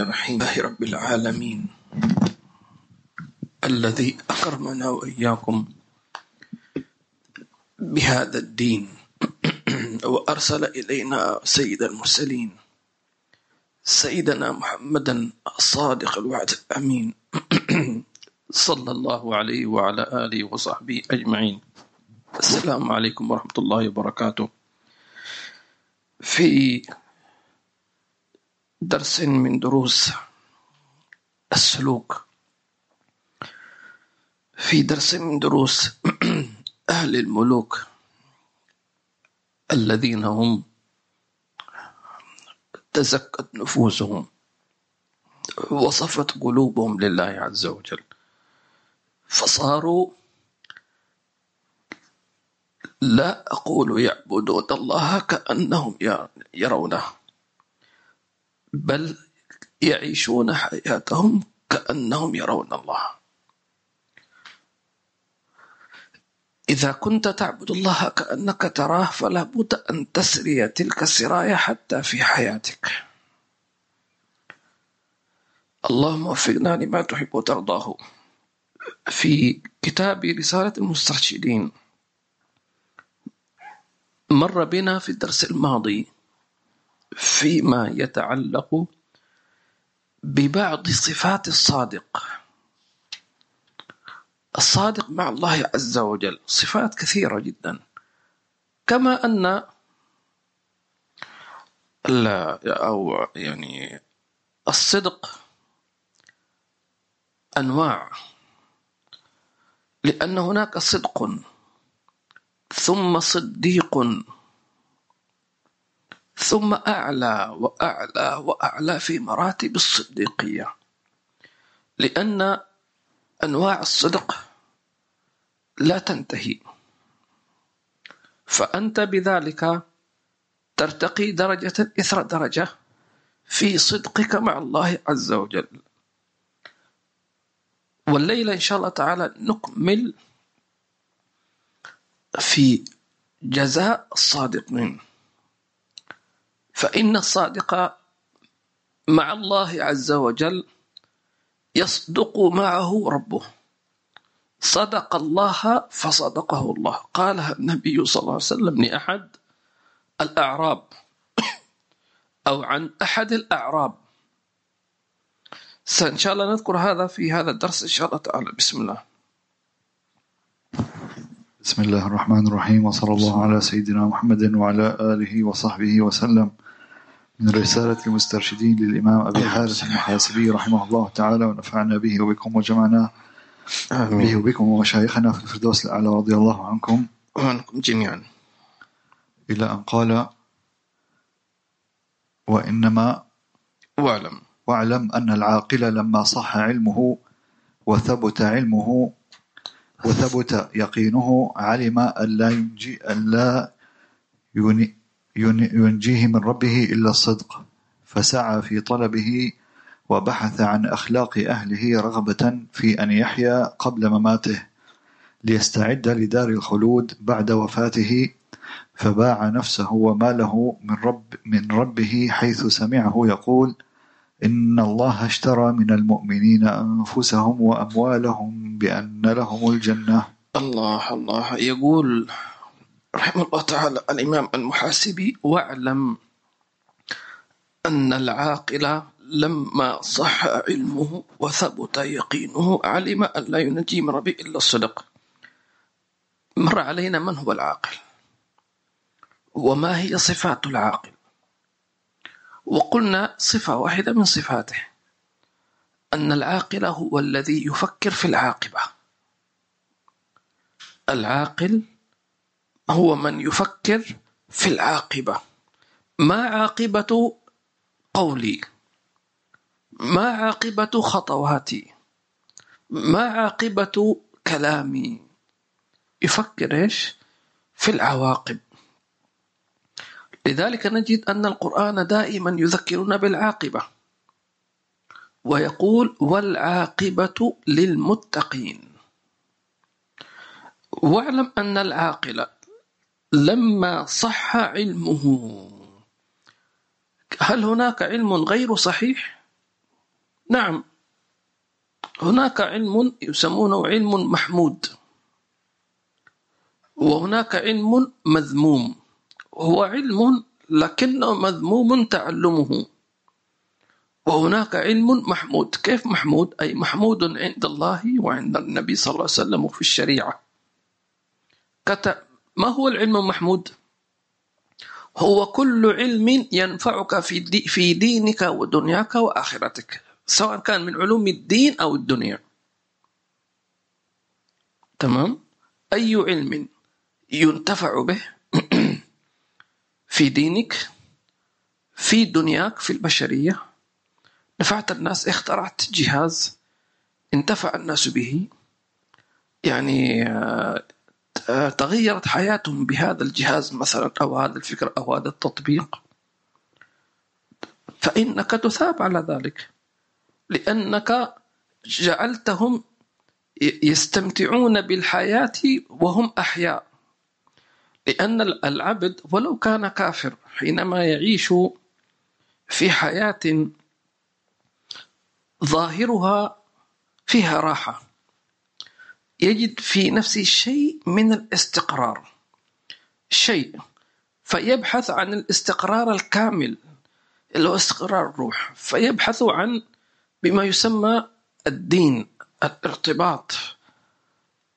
الرحيم. الله رب العالمين. الذي أكرمنا وإياكم بهذا الدين. وأرسل إلينا سيد المرسلين. سيدنا محمدا الصادق الوعد. الأمين صلى الله عليه وعلى آله وصحبه أجمعين. السلام عليكم ورحمة الله وبركاته. في درس من دروس السلوك. في درس من دروس أهل الملوك الذين هم تزكت نفوسهم وصفت قلوبهم لله عز وجل. فصاروا لا أقول يعبدون الله كأنهم يرونه بل يعيشون حياتهم كأنهم يرون الله. إذا كنت تعبد الله كأنك تراه فلا بد أن تسري تلك السراية حتى في حياتك. اللهم وفقنا لما تحب وترضاه. في كتاب رسالة المسترشدين مر بنا في الدرس الماضي فيما يتعلق ببعض صفات الصادق. الصادق مع الله عز وجل صفات كثيرة جدا. كما أن أو يعني الصدق أنواع. لأن هناك صدق ثم صديق. ثم أعلى وأعلى وأعلى في مراتب الصديقية لأن أنواع الصدق لا تنتهي. فأنت بذلك ترتقي درجة إثر درجة في صدقك مع الله عز وجل. والليلة إن شاء الله تعالى نكمل في جزاء الصادقين. فإن الصادق مع الله عز وجل يصدق معه ربه. صدق الله فصدقه الله. قالها النبي صلى الله عليه وسلم لأحد الأعراب أو عن أحد الأعراب. إن شاء الله نذكر هذا في هذا الدرس إن شاء الله تعالى. بسم الله. بسم الله الرحمن الرحيم. وصلى الله على سيدنا محمد وعلى آله وصحبه وسلم. من رسالة المسترشدين للإمام أبي حارث المحاسبي رحمه الله تعالى ونفعنا به وبكم وجمعنا به وبكم ومشايخنا في الفردوس الأعلى رضي الله عنكم. وعنكم جميعا. إلى أن قال وإنما واعلم. واعلم أن العاقل لما صح علمه وثبت علمه وثبت يقينه علم أن لا ينجي أن لا ينجيه من ربه إلا الصدق. فسعى في طلبه وبحث عن أخلاق أهله رغبة في أن يحيا قبل مماته ليستعد لدار الخلود بعد وفاته. فباع نفسه وماله من رب من ربه حيث سمعه يقول إن الله اشترى من المؤمنين أنفسهم وأموالهم بأن لهم الجنة. الله الله. يقول رحمه الله تعالى الإمام المحاسبي واعلم أن العاقل لما صح علمه وثبت يقينه علم أن لا ينجي من ربه إلا الصدق. مر علينا من هو العاقل؟ وما هي صفات العاقل؟ وقلنا صفة واحدة من صفاته أن العاقل هو الذي يفكر في العاقبة. العاقل هو من يفكر في العاقبة. ما عاقبة قولي؟ ما عاقبة خطواتي؟ ما عاقبة كلامي؟ يفكر إيش؟ في العواقب. لذلك نجد أن القرآن دائما يذكرنا بالعاقبة. ويقول والعاقبة للمتقين. واعلم أن العاقل لما صح علمه. هل هناك علم غير صحيح؟ نعم. هناك علم يسمونه علم محمود. وهناك علم مذموم. هو علم لكنه مذموم تعلمه. وهناك علم محمود. كيف محمود؟ أي محمود عند الله وعند النبي صلى الله عليه وسلم وفي الشريعة. ما هو العلم المحمود هو كل علم ينفعك في, في دينك ودنياك وآخرتك سواء كان من علوم الدين أو الدنيا. تمام؟ أي علم ينتفع به في دينك في دنياك في البشرية؟ نفعت الناس اخترعت جهاز انتفع الناس به؟ يعني آه، تغيرت حياتهم بهذا الجهاز مثلا أو هذا الفكر أو هذا التطبيق. فإنك تثاب على ذلك لأنك جعلتهم يستمتعون بالحياة وهم أحياء. لأن العبد ولو كان كافر حينما يعيش في حياة ظاهرها فيها راحة. يجد في نفسه شيء من الاستقرار. شيء. فيبحث عن الاستقرار الكامل اللي هو استقرار الروح. فيبحث عن بما يسمى الدين الارتباط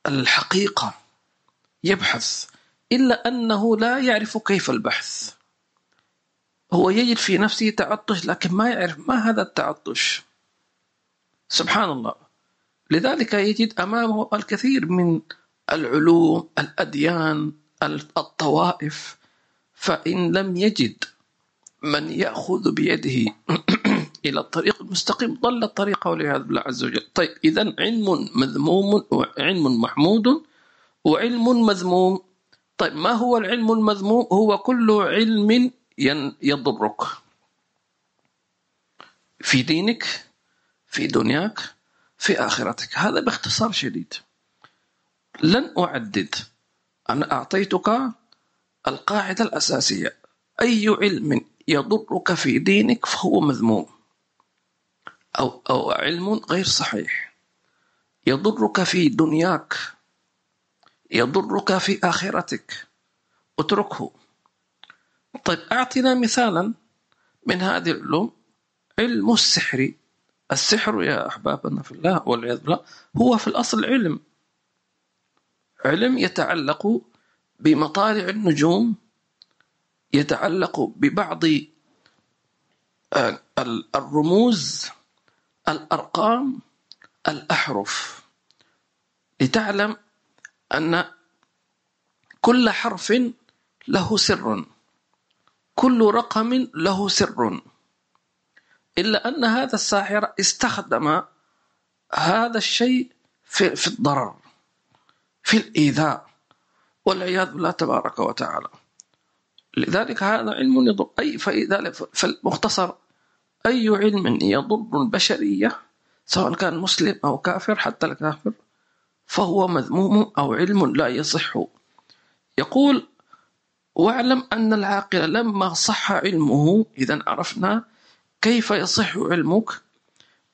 الحقيقة. يبحث. إلا أنه لا يعرف كيف البحث. هو يجد في نفسه تعطش لكن ما يعرف ما هذا التعطش. سبحان الله. لذلك يجد أمامه الكثير من العلوم الأديان الطوائف. فإن لم يجد من يأخذ بيده إلى الطريق المستقيم ضل الطريق والعياذ بالله عز وجل. طيب إذا علم مذموم وعلم محمود وعلم مذموم. طيب ما هو العلم المذموم؟ هو كل علم يضرك. في دينك في دنياك في آخرتك. هذا باختصار شديد. لن أعدد. أنا أعطيتك القاعدة الأساسية. أي علم يضرك في دينك فهو مذموم. أو, أو علم غير صحيح. يضرك في دنياك. يضرك في آخرتك. اتركه. طيب أعطنا مثالا من هذه العلوم. علم السحر. السحر يا أحبابنا في الله والعياذ بالله هو في الأصل علم. علم يتعلق بمطالع النجوم يتعلق ببعض آه، الرموز الأرقام الأحرف. لتعلم أن كل حرف له سر. كل رقم له سر. إلا أن هذا الساحر استخدم هذا الشيء في, في الضرر في الإيذاء والعياذ بالله تبارك وتعالى. لذلك هذا علم يضر. أي فإذا فالمختصر أي علم يضر البشرية سواء كان مسلم أو كافر حتى الكافر فهو مذموم أو علم لا يصح. يقول واعلم أن العاقل لما صح علمه إذا عرفنا كيف يصح علمك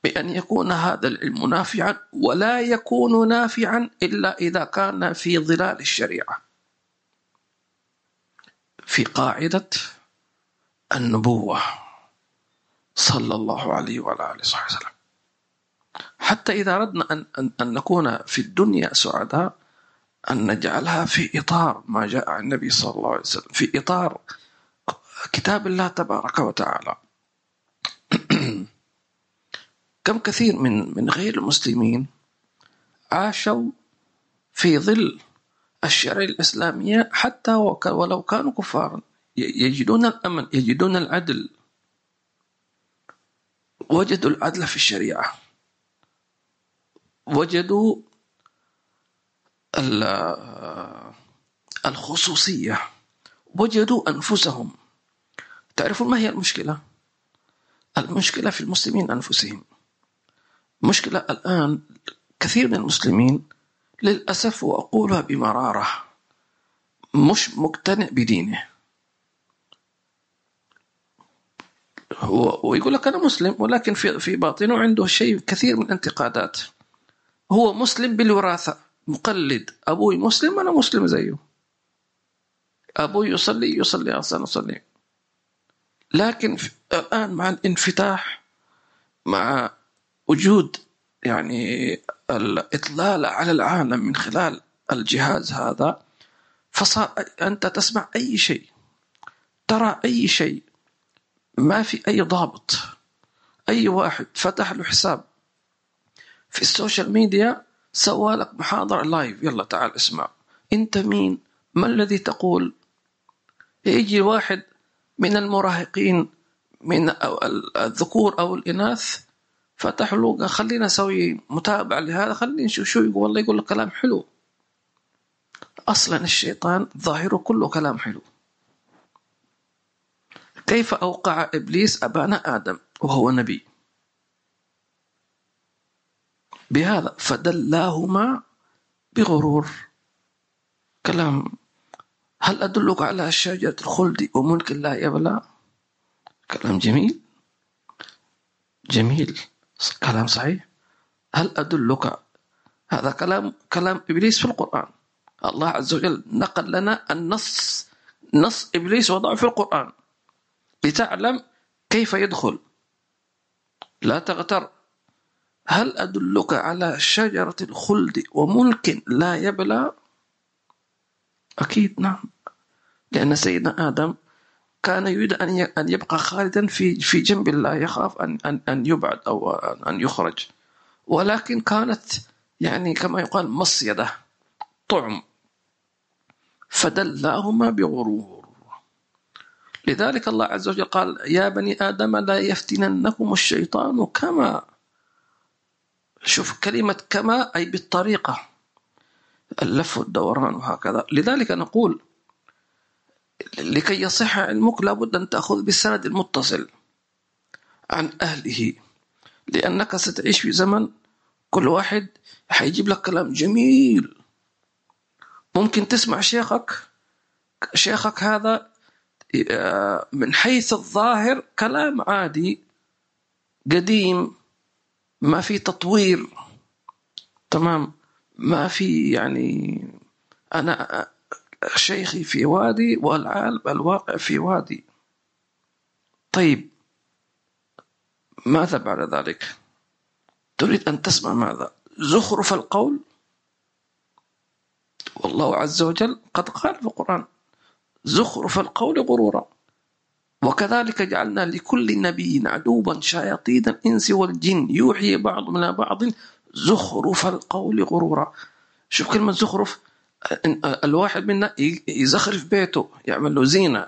بأن يكون هذا العلم نافعا ولا يكون نافعا إلا إذا كان في ظلال الشريعة؟ في قاعدة النبوة صلى الله عليه وعلى آله وصحبه وسلم. حتى إذا أردنا أن, أن, أن نكون في الدنيا سعداء أن نجعلها في إطار ما جاء عن النبي صلى الله عليه وسلم في إطار كتاب الله تبارك وتعالى. كم كثير من من غير المسلمين عاشوا في ظل الشريعة الإسلامية حتى ولو كانوا كفارا. يجدون الأمن يجدون العدل. وجدوا العدل في الشريعة. وجدوا الخصوصية. وجدوا أنفسهم. تعرفون ما هي المشكلة؟ المشكلة في المسلمين أنفسهم. مشكلة الآن كثير من المسلمين للأسف وأقولها بمرارة مش مقتنع بدينه. هو ويقول لك أنا مسلم ولكن في في باطنه عنده شيء كثير من الانتقادات. هو مسلم بالوراثة. مقلد. أبوي مسلم أنا مسلم زيه. أبوي يصلي يصلي أصلا أصلي لكن الآن مع الانفتاح مع وجود يعني الإطلال على العالم من خلال الجهاز هذا فصار أنت تسمع أي شيء ترى أي شيء ما في أي ضابط. أي واحد فتح له حساب في ال social media سوى لك محاضرة live يلا تعال اسمع. أنت مين؟ ما الذي تقول؟ يجي واحد من المراهقين من الذكور أو الإناث فتح له قال خلينا نسوي متابعة لهذا. خلينا نشوف شو يقول والله يقول كلام حلو. أصلا الشيطان ظاهره كله كلام حلو. كيف أوقع إبليس أبانا آدم وهو نبي؟ بهذا فدلاهما بغرور. كلام هل أدلك على شجرة الخلد وملك لا يبلى كلام جميل. جميل. كلام صحيح. هل أدلك؟ هذا كلام كلام إبليس في القرآن. الله عز وجل نقل لنا النص نص إبليس وضعه في القرآن. لتعلم كيف يدخل. لا تغتر. هل أدلك على شجرة الخلد وملك لا يبلى؟ أكيد نعم. لأن سيدنا آدم كان يريد أن يبقى خالدا في في جنب الله يخاف أن أن أن يبعد أو أن يخرج. ولكن كانت يعني كما يقال مصيدة طعم. فدلاهما بغرور. لذلك الله عز وجل قال يا بني آدم لا يفتننكم الشيطان كما شوف كلمة كما أي بالطريقة. اللف والدوران وهكذا. لذلك نقول لكي يصح علمك لابد أن تأخذ بالسند المتصل عن أهله لأنك ستعيش في زمن كل واحد حيجيب لك كلام جميل. ممكن تسمع شيخك شيخك هذا آه، من حيث الظاهر كلام عادي قديم ما في تطوير. تمام؟ ما في يعني أنا شيخي في وادي والعالم الواقع في وادي. طيب ماذا بعد ذلك؟ تريد أن تسمع ماذا؟ زخرف القول؟ والله عز وجل قد قال في القرآن زخرف القول غرورا. وكذلك جعلنا لكل نبي عدوا شياطين الإنس والجن يوحي بعضهم إلى بعض زخرف القول غرورا. شوف كلمة زخرف الواحد منا يزخرف بيته يعمل له زينة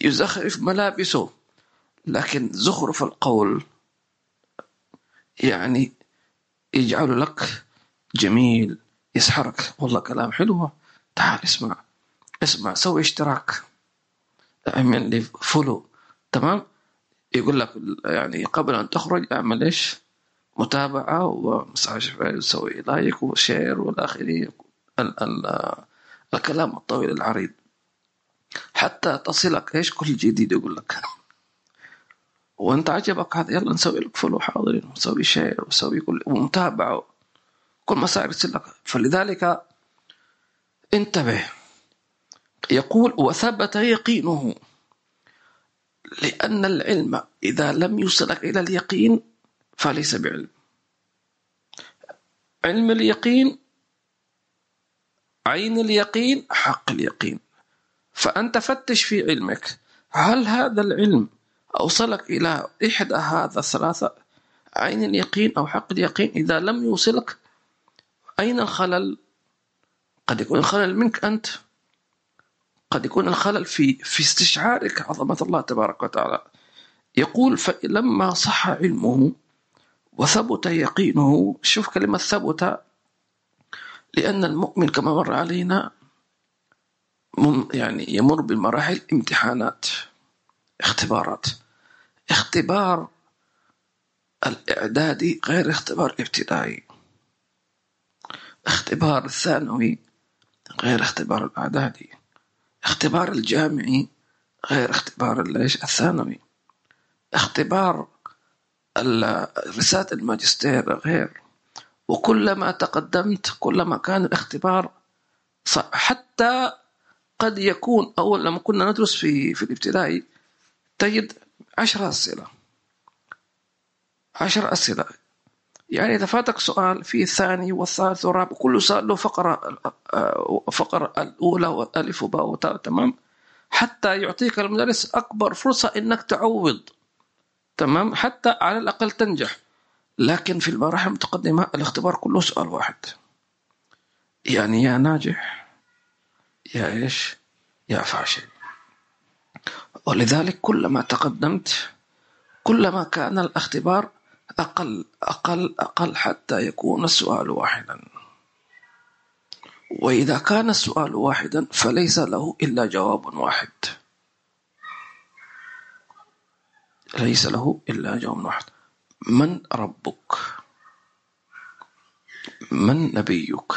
يزخرف ملابسه. لكن زخرف القول يعني يجعل لك جميل يسحرك. والله كلام حلو. تعال اسمع اسمع سوي اشتراك. اعمل لي فولو. تمام؟ يقول لك يعني قبل أن تخرج أعمل إيش؟ متابعة ومش سوي like و share والى اخره الكلام الطويل العريض. حتى تصلك إيش كل جديد يقول لك. وانت عجبك هذا يلا نسوي لك follow حاضرين ونسوي share ونسوي كل ومتابعة. كل ما يرسل لك. فلذلك انتبه. يقول وثبت يقينه. لأن العلم إذا لم يوصلك إلى اليقين فليس بعلم. علم اليقين عين اليقين حق اليقين. فأنت فتش في علمك هل هذا العلم أوصلك إلى إحدى هذا الثلاثة عين اليقين أو حق اليقين؟ إذا لم يوصلك أين الخلل؟ قد يكون الخلل منك أنت. قد يكون الخلل في في استشعارك عظمة الله تبارك وتعالى. يقول فلما صح علمه وثبت يقينه. شوف كلمة ثبت لأن المؤمن كما مر علينا يعني يمر بمراحل امتحانات اختبارات. اختبار الإعدادي غير اختبار ابتدائي. اختبار الثانوي غير اختبار الإعدادي اختبار الجامعي غير اختبار الثانوي. اختبار رسالة الماجستير غير. وكلما تقدمت كلما كان الاختبار حتى قد يكون أول لما كنا ندرس في في الابتدائي تجد عشر أسئلة. عشر أسئلة. يعني إذا فاتك سؤال في الثاني والثالث والرابع كل سؤال له فقرة فقرة الأولى والألف وباء وتاء تمام؟ حتى يعطيك المدرس أكبر فرصة إنك تعوض. تمام؟ حتى على الأقل تنجح. لكن في المراحل المتقدمة الاختبار كله سؤال واحد. يعني يا ناجح يا إيش؟ يا فاشل. ولذلك كلما تقدمت كلما كان الاختبار أقل أقل أقل حتى يكون السؤال واحدا. وإذا كان السؤال واحدا فليس له إلا جواب واحد. ليس له إلا جواب واحد. من ربك؟ من نبيك؟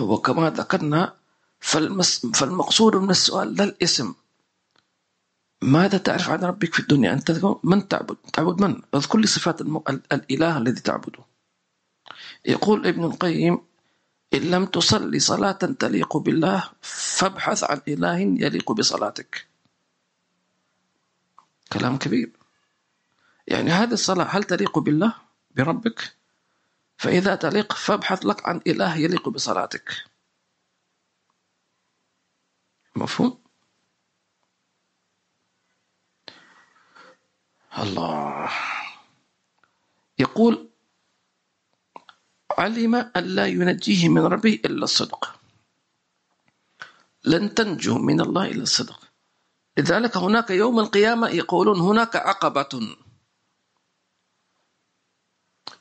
وكما ذكرنا فالمس فالمقصود من السؤال لا الاسم. ماذا تعرف عن ربك في الدنيا؟ أنت من تعبد؟ تعبد من؟ اذكر لي صفات الإله الذي تعبده. يقول ابن القيم إن لم تصلي صلاة تليق بالله فابحث عن إله يليق بصلاتك. كلام كبير. يعني هذه الصلاة هل تليق بالله؟ بربك. فإذا تليق فابحث لك عن إله يليق بصلاتك. مفهوم؟ الله. يقول علم أن لا ينجيه من ربه إلا الصدق. لن تنجو من الله إلا الصدق. لذلك هناك يوم القيامة يقولون هناك عقبة.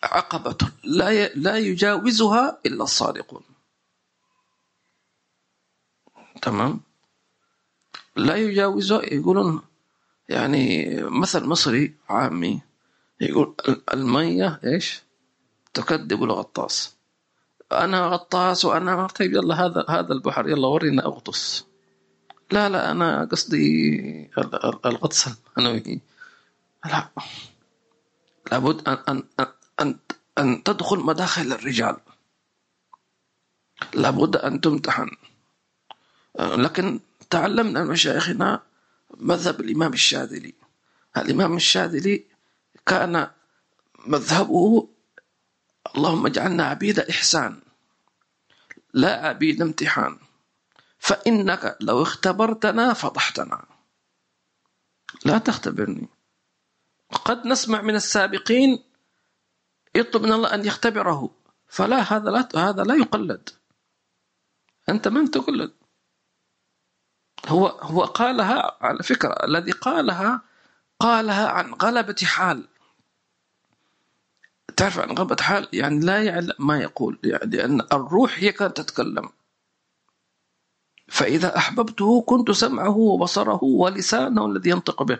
عقبة. لا لا يجاوزها إلا الصادقون. تمام؟ لا يجاوزها يقولون يعني مثل مصري عامي يقول المية إيش؟ تكذب الغطاس. أنا غطاس وأنا طيب يلا هذا هذا البحر يلا ورينا أغطس. لا لا أنا قصدي الغطس المعنوي لا. لابد أن أن أن أن تدخل مداخل الرجال. لابد أن تمتحن. لكن تعلمنا من مشايخنا مذهب الإمام الشاذلي. الإمام الشاذلي كان مذهبه اللهم اجعلنا عبيد إحسان لا عبيد امتحان. فإنك لو اختبرتنا فضحتنا. لا تختبرني. قد نسمع من السابقين يطلب من الله أن يختبره. فلا هذا لا هذا لا يقلد. أنت من تقلد؟ هو هو قالها على فكرة الذي قالها قالها عن غلبة حال. تعرف عن غلبة حال؟ يعني لا يعلم ما يقول. يعني لأن الروح هي كانت تتكلم. فإذا أحببته كنت سمعه وبصره ولسانه الذي ينطق به.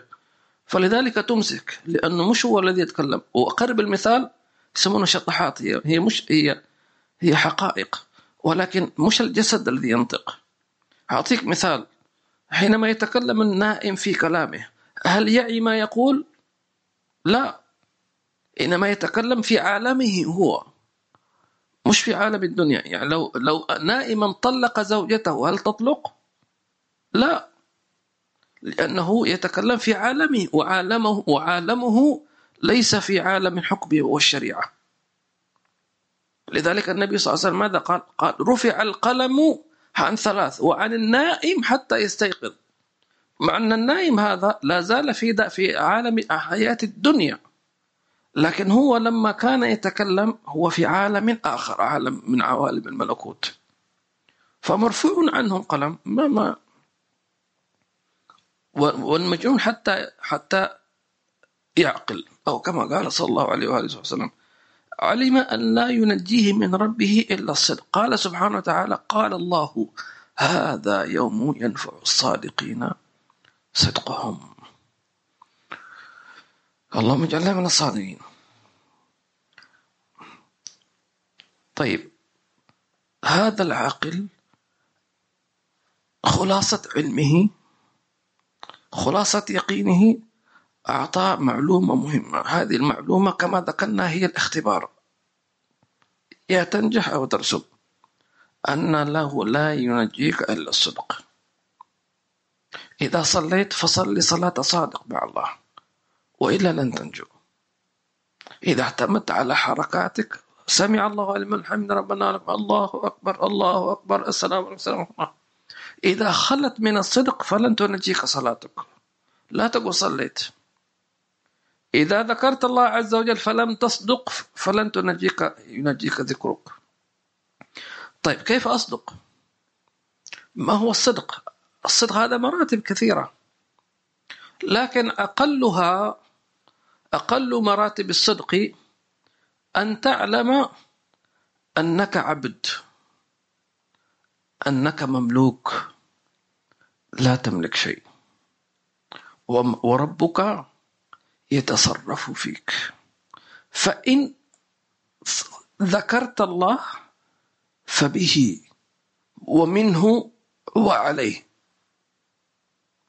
فلذلك تمسك لأنه مش هو الذي يتكلم. وأقرب المثال يسمونه شطحات. هي هي مش هي هي حقائق ولكن مش الجسد الذي ينطق. أعطيك مثال. حينما يتكلم النائم في كلامه هل يعي ما يقول؟ لا. إنما يتكلم في عالمه هو. مش في عالم الدنيا. يعني لو لو نائما طلق زوجته هل تطلق؟ لا. لأنه يتكلم في عالمه وعالمه وعالمه ليس في عالم الحكم والشريعة. لذلك النبي صلى الله عليه وسلم ماذا قال؟ قال رفع القلم عن ثلاث وعن النائم حتى يستيقظ. مع أن النائم هذا لا زال في في عالم حياة الدنيا. لكن هو لما كان يتكلم هو في عالم آخر عالم من عوالم الملكوت. فمرفوع عنه القلم ما ما. والمجنون حتى حتى يعقل. أو كما قال صلى الله عليه وآله وسلم علم أن لا ينجيه من ربه إلا الصدق. قال سبحانه وتعالى قال الله هذا يوم ينفع الصادقين صدقهم. اللهم اجعلنا من الصادقين. طيب هذا العاقل خلاصة علمه خلاصة يقينه أعطى معلومة مهمة. هذه المعلومة كما ذكرنا هي الاختبار. يا تنجح أو ترسب أن له لا ينجيك إلا الصدق. إذا صليت فصل صلاة صادق مع الله. وإلا لن تنجو. إذا اعتمدت على حركاتك سمع الله لمن حمد ربنا لك. الله أكبر الله أكبر. السلام عليكم. إذا خلت من الصدق فلن تنجيك صلاتك. لا تقول صليت. إذا ذكرت الله عز وجل فلم تصدق فلن تنجيك ينجيك ذكرك. طيب كيف أصدق؟ ما هو الصدق؟ الصدق هذا مراتب كثيرة. لكن أقلها أقل مراتب الصدق أن تعلم أنك عبد أنك مملوك لا تملك شيء. وربك يتصرف فيك. فإن ذكرت الله فبه ومنه وعليه.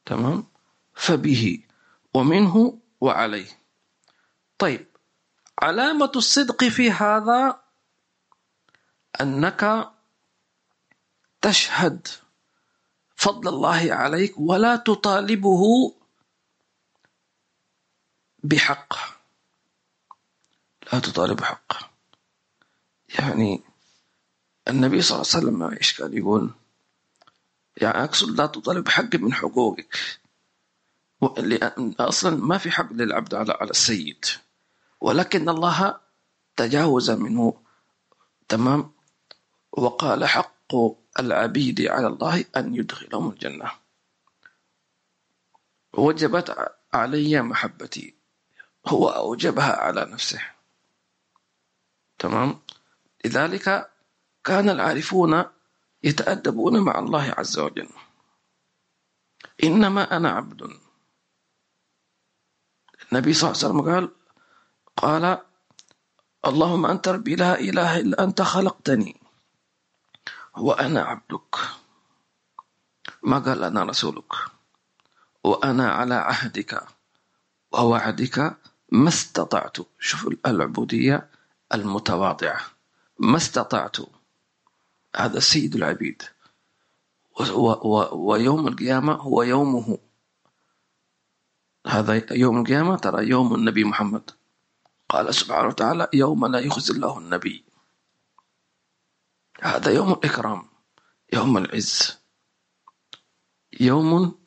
تمام؟ فبه ومنه وعليه. طيب علامة الصدق في هذا أنك تشهد فضل الله عليك ولا تطالبه بحق. لا تطالب بحق يعني النبي صلى الله عليه وسلم إيش كان يقول؟ يعني أقصد لا تطالب بحق من حقوقك. أصلا ما في حق للعبد على السيد. ولكن الله تجاوز منه. تمام؟ وقال حق العبيد على الله أن يدخلهم الجنة. وجبت علي محبتي. هو أوجبها على نفسه. تمام؟ لذلك كان العارفون يتأدبون مع الله عز وجل. إنما أنا عبد. النبي صلى الله عليه وسلم قال قال اللهم أنت ربي لا إله إلا أنت خلقتني وأنا عبدك. ما قال أنا رسولك؟ وأنا على عهدك ووعدك ما استطعت. شوف العبودية المتواضعة. ما استطعت. هذا سيد العبيد. ويوم القيامة هو يومه. هذا يوم القيامة ترى يوم النبي محمد. قال سبحانه وتعالى يوم لا يخزي الله النبي. هذا يوم الإكرام يوم العز. يوم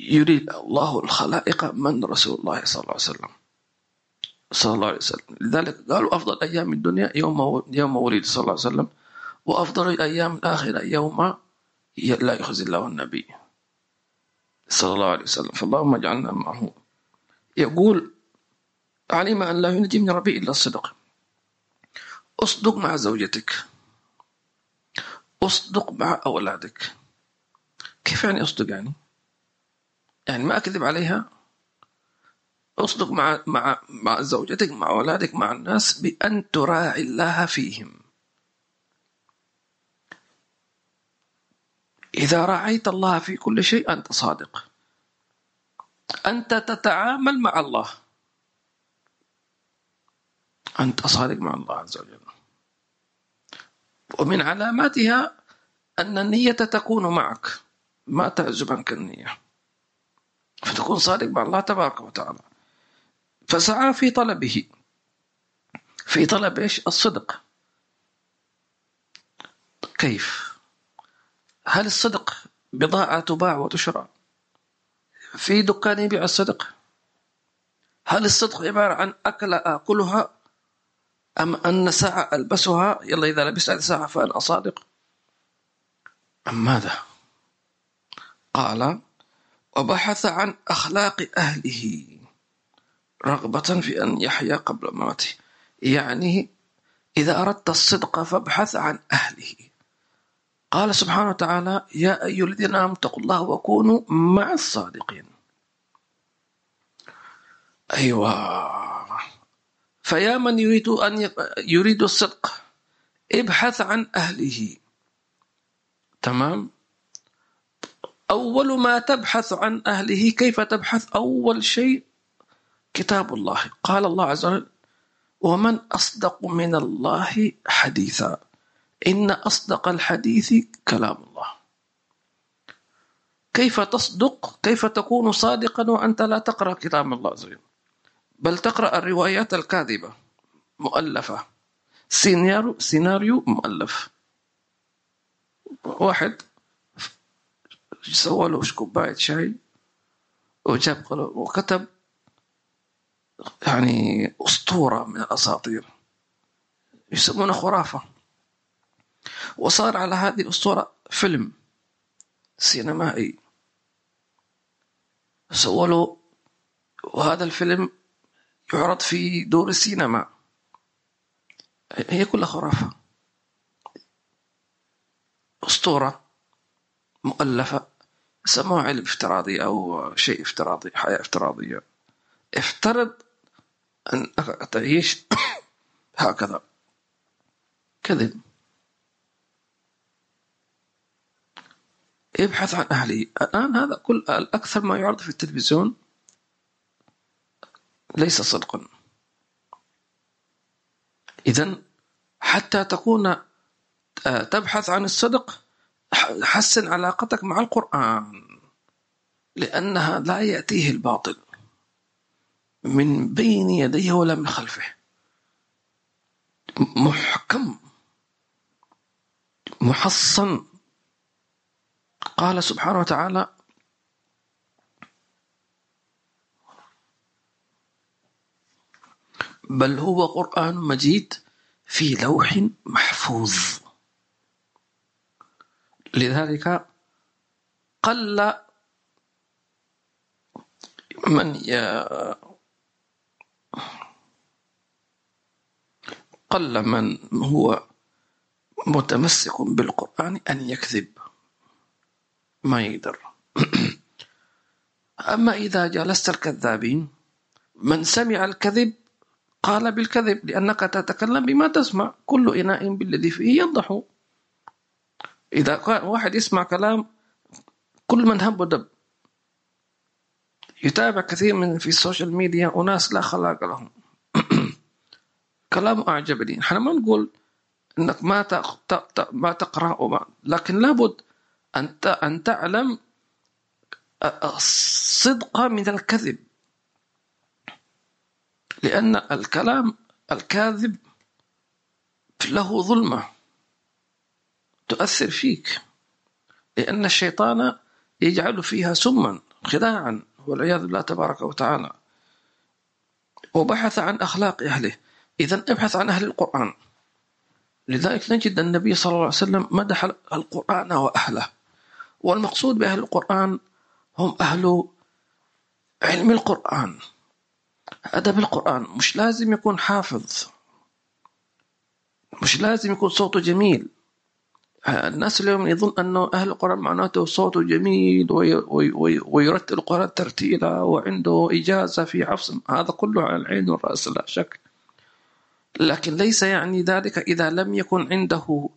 يريد الله الخلائق من رسول الله صلى الله عليه وسلم. صلى الله عليه وسلم. لذلك قالوا أفضل أيام الدنيا يوم يوم ولد صلى الله عليه وسلم وأفضل الأيام الآخرة يوم لا يخزي الله النبي صلى الله عليه وسلم. فاللهم اجعلنا معه. يقول علم أن لا ينجي من ربي إلا الصدق. أصدق مع زوجتك. أصدق مع أولادك. كيف يعني أصدق يعني؟ يعني ما أكذب عليها؟ أصدق مع مع مع زوجتك مع أولادك مع الناس بأن تراعي الله فيهم. إذا راعيت الله في كل شيء أنت صادق. أنت تتعامل مع الله. أنت صادق مع الله عز وجل. ومن علاماتها أن النية تكون معك ما تعزب عنك النية. فتكون صادق مع الله تبارك وتعالى. فسعى في طلبه. في طلب إيش؟ الصدق. كيف؟ هل الصدق بضاعة تباع وتشرى؟ في دكان يبيع الصدق. هل الصدق عبارة عن أكل آكلها؟ أم أن ساعة ألبسها؟ يلا إذا لبست هذه الساعة فأنا صادق أم ماذا؟ قال وبحث عن أخلاق أهله رغبة في أن يحيا قبل مماته يعني إذا أردت الصدق فابحث عن أهله. قال سبحانه وتعالى يا أيها الذين آمنوا اتقوا الله وكونوا مع الصادقين. أيوة. فيا من يريد أن يريد الصدق. ابحث عن أهله. تمام؟ أول ما تبحث عن أهله كيف تبحث؟ أول شيء كتاب الله. قال الله عز وجل ومن أصدق من الله حديثا. إن أصدق الحديث كلام الله. كيف تصدق؟ كيف تكون صادقا وأنت لا تقرأ كتاب الله عز وجل؟ بل تقرأ الروايات الكاذبة. مؤلفة. سيناريو سيناريو مؤلف. واحد سوى له كوباية شاي وجاب وكتب يعني أسطورة من الأساطير. يسمونه خرافة. وصار على هذه الأسطورة فيلم سينمائي. سووا له وهذا الفيلم يعرض في دور السينما. هي كلها خرافة. أسطورة مؤلفة. سموها علم افتراضي أو شيء افتراضي حياة افتراضية. افترض أنك تعيش هكذا. كذب. ابحث عن أهله. الآن هذا كل الأكثر ما يعرض في التلفزيون ليس صدقا إذا حتى تكون آه، تبحث عن الصدق حسن علاقتك مع القرآن لأنها لا يأتيه الباطل من بين يديه ولا من خلفه. محكم محصن. قال سبحانه وتعالى بل هو قرآن مجيد في لوح محفوظ. لذلك قل من قل من هو متمسك بالقرآن أن يكذب. ما يقدر. أما إذا جلست الكذابين من سمع الكذب قال بالكذب لأنك تتكلم بما تسمع. كل إناء بالذي فيه ينضح إذا كان واحد يسمع كلام كل من هب ودب يتابع كثير من في السوشيال ميديا أناس لا خلاق لهم. كلام أعجبني إحنا ما نقول إنك ما ما تقرأ وما. لكن لابد أن أن تعلم الصدق من الكذب. لأن الكلام الكاذب له ظلمة تؤثر فيك. لأن الشيطان يجعل فيها سما خداعا والعياذ بالله تبارك وتعالى. وبحث عن أخلاق أهله. إذا ابحث عن أهل القرآن. لذلك نجد النبي صلى الله عليه وسلم مدح القرآن وأهله. والمقصود بأهل القرآن هم أهل علم القرآن. أدب القرآن. مش لازم يكون حافظ. مش لازم يكون صوته جميل. الناس اليوم يظن أنه أهل القرآن معناته صوته جميل ويرتل القرآن ترتيلا وعنده إجازة في حفظ. هذا كله على العين والرأس لا شك. لكن ليس يعني ذلك إذا لم يكن عنده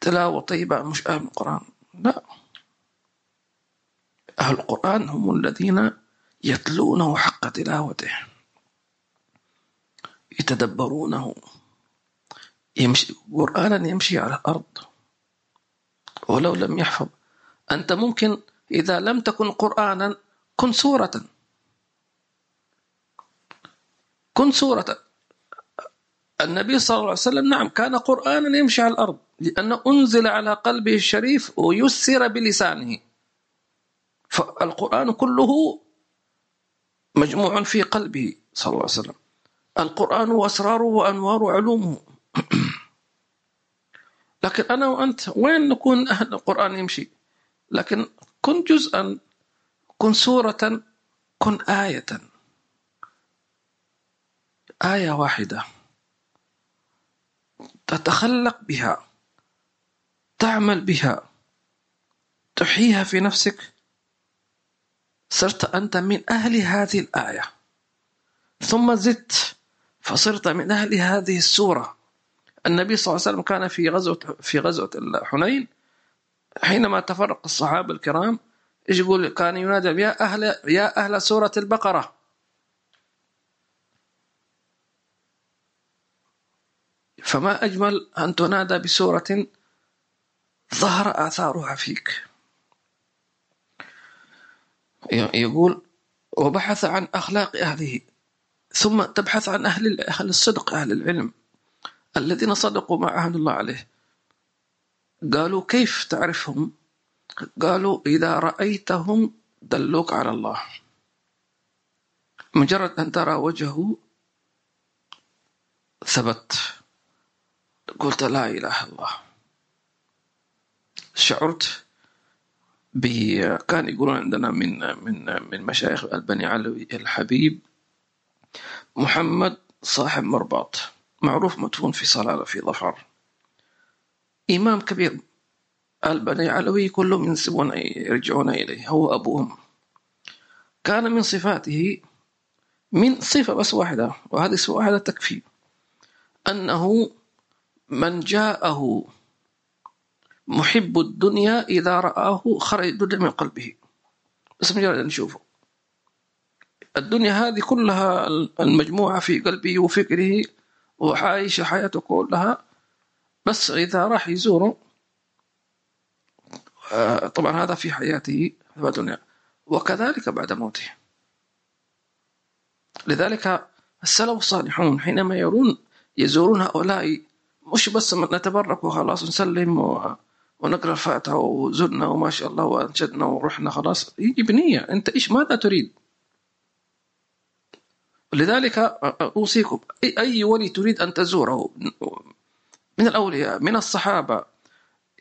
تلاوة طيبة مش أهل القرآن. لا. أهل القرآن هم الذين يتلونه حق تلاوته. يتدبرونه. يمشي قرآنا يمشي على الأرض. ولو لم يحفظ. أنت ممكن إذا لم تكن قرآنا كن سورة. كن سورة. النبي صلى الله عليه وسلم نعم كان قرآنا يمشي على الأرض لأنه أنزل على قلبه الشريف ويسر بلسانه. فالقرآن كله مجموع في قلبه صلى الله عليه وسلم. القرآن وأسراره وأنواره وعلومه لكن أنا وأنت وين نكون أهل القرآن يمشي؟ لكن كن جزءا كن سورة كن آية. آية واحدة. تتخلق بها تعمل بها تحييها في نفسك. صرت أنت من أهل هذه الآية. ثم زدت فصرت من أهل هذه السورة. النبي صلى الله عليه وسلم كان في غزوة في غزوة حنين حينما تفرق الصحابة الكرام إيش يقول؟ كان ينادى يا أهل يا أهل سورة البقرة. فما أجمل أن تنادى بسورة ظهر آثارها فيك. يقول وبحث عن أخلاق أهله ثم تبحث عن أهل أهل الصدق أهل العلم الذين صدقوا ما عهد الله عليه. قالوا كيف تعرفهم؟ قالوا إذا رأيتهم دلوك على الله. مجرد أن ترى وجهه ثبت. قلت لا إله إلا الله. شعرت كان يقولون عندنا من من من مشايخ البني علوي الحبيب محمد صاحب مرباط معروف مدفون في صلالة في ظفر. إمام كبير البني علوي كلهم ينسبون يرجعون إليه هو أبوهم. كان من صفاته من صفة بس واحدة وهذه صفة واحدة تكفي أنه من جاءه محب الدنيا إذا رآه خرج الدنيا من قلبه. بس مجرد أن يشوفه الدنيا هذه كلها المجموعة في قلبه وفكره وعايش حياته كلها. بس إذا راح يزوره آه، طبعا هذا في حياته في الدنيا. وكذلك بعد موته. لذلك السلف الصالحون حينما يرون يزورون هؤلاء مش بس نتبرك وخلاص نسلم ونقرأ الفاتحه وزرنا وما شاء الله وأنشدنا ورحنا خلاص. يجي بنية. أنت إيش ماذا تريد؟ لذلك أوصيكم. اي ولي تريد أن تزوره؟ من الأولياء من الصحابة.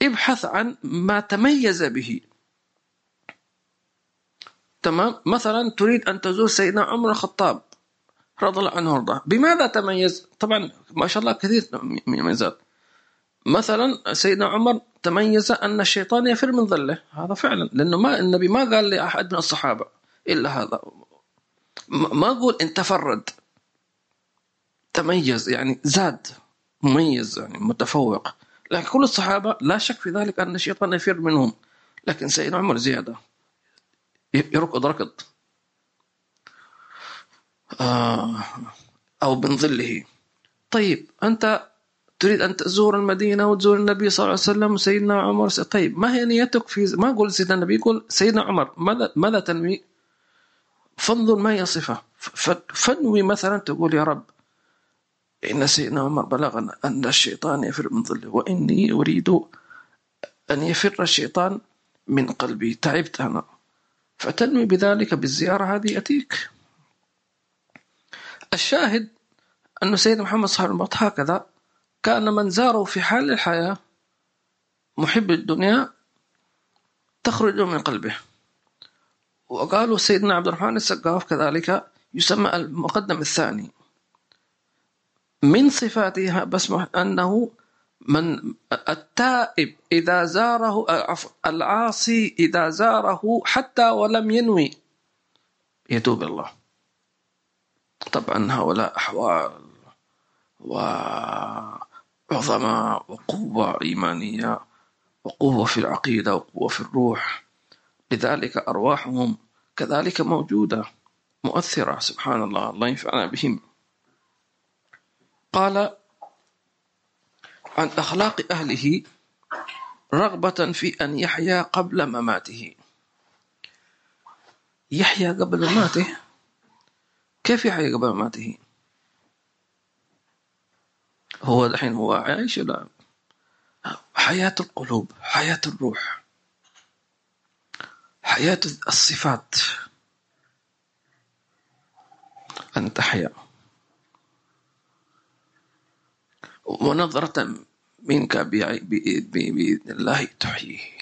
ابحث عن ما تميز به. تمام؟ مثلا تريد أن تزور سيدنا عمر الخطاب رضي الله عنه وارضاه. بماذا تميز؟ طبعا ما شاء الله كثير من الميزات مثلا سيدنا عمر تميز أن الشيطان يفر من ظله. هذا فعلا. لأنه ما النبي ما قال لأحد من الصحابة إلا هذا. ما أقول إن تفرد. تميز يعني زاد. مميز يعني متفوق. لكن كل الصحابة لا شك في ذلك أن الشيطان يفر منهم. لكن سيدنا عمر زيادة. يركض ركض. آه أو من ظله. طيب أنت تريد أن تزور المدينة وتزور النبي صلى الله عليه وسلم وسيدنا عمر طيب ما هي نيتك في ما أقول سيدنا النبي؟ يقول سيدنا عمر ماذا ماذا تنوي؟ فانظر ما هي صفة. فانوي مثلا تقول يا رب إن سيدنا عمر بلغنا أن الشيطان يفر من ظله وإني أريد أن يفر الشيطان من قلبي. تعبت أنا. فتنوي بذلك بالزيارة هذه يأتيك الشاهد أن سيدنا محمد صلى الله عليه وسلم هكذا كان من زاره في حال الحياة محب الدنيا تخرج من قلبه. وقالوا سيدنا عبد الرحمن السقاف كذلك يسمى المقدم الثاني. من صفاتها بس أنه من التائب إذا زاره العاصي إذا زاره حتى ولم ينوي يتوب الله. طبعا هؤلاء أحوال و عظماء وقوة إيمانية وقوة في العقيدة وقوة في الروح. لذلك أرواحهم كذلك موجودة مؤثرة. سبحان الله الله ينفعنا بهم. قال عن أخلاق أهله رغبة في أن يحيا قبل مماته. يحيا قبل مماته؟ كيف يحيا قبل مماته؟ هو الحين هو عايش لا حياة القلوب حياة الروح حياة الصفات. أن تحيا ونظرة منك بإذن الله تحييه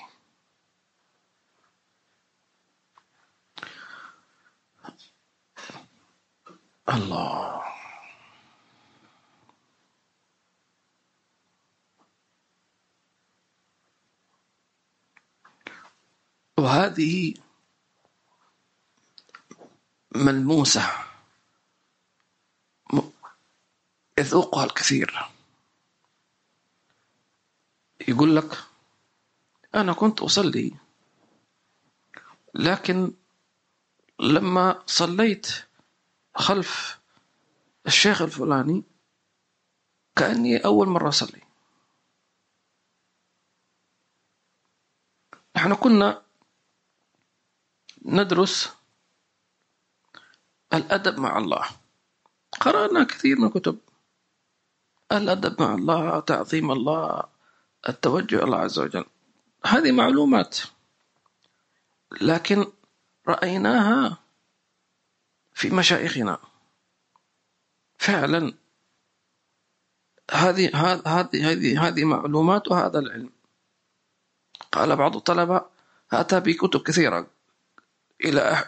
الله. وهذه ملموسة. يذوقها الكثير. يقول لك أنا كنت أصلي لكن لما صليت خلف الشيخ الفلاني كأني أول مرة أصلي. نحن كنا ندرس الأدب مع الله. قرأنا كثير من الكتب. الأدب مع الله تعظيم الله التوجه الله عز وجل. هذه معلومات. لكن رأيناها في مشايخنا. فعلا هذه هذه هذه هذه معلومات وهذا العلم. قال بعض الطلبة أتى بكتب كثيرة. إلى أحد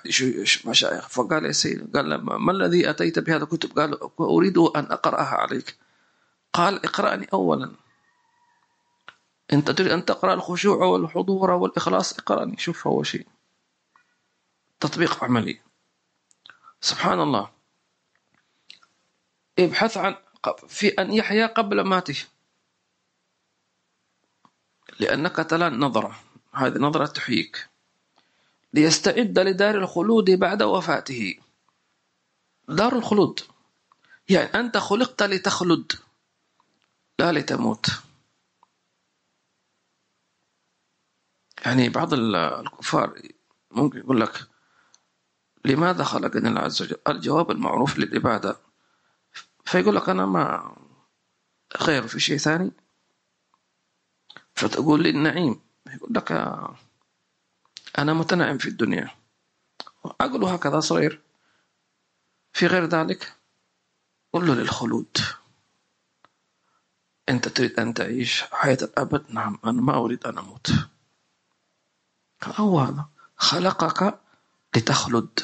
مشايخ. فقال يا سيدي قال ما الذي أتيت بهذا الكتب؟ قال أريد أن أقرأها عليك. قال اقرأني أولا. أنت تريد أن تقرأ الخشوع والحضور والإخلاص اقرأني شوف هو شيء. تطبيق عملي. سبحان الله. ابحث عن في أن يحيا قبل ماته. لأنك تلان نظرة. هذه نظرة تحييك. ليستعد لدار الخلود بعد وفاته. دار الخلود. يعني أنت خلقت لتخلد لا لتموت. يعني بعض الكفار ممكن يقول لك لماذا خلقني الله عز وجل؟ الجواب المعروف للعبادة. فيقول لك أنا ما غير في شيء ثاني؟ فتقول لي النعيم. يقول لك أنا متنعم في الدنيا. أقول هكذا صغير. في غير ذلك قل له للخلود. أنت تريد أن تعيش حياة الأبد؟ نعم أنا ما أريد أن أموت. هو هذا. خلقك لتخلد.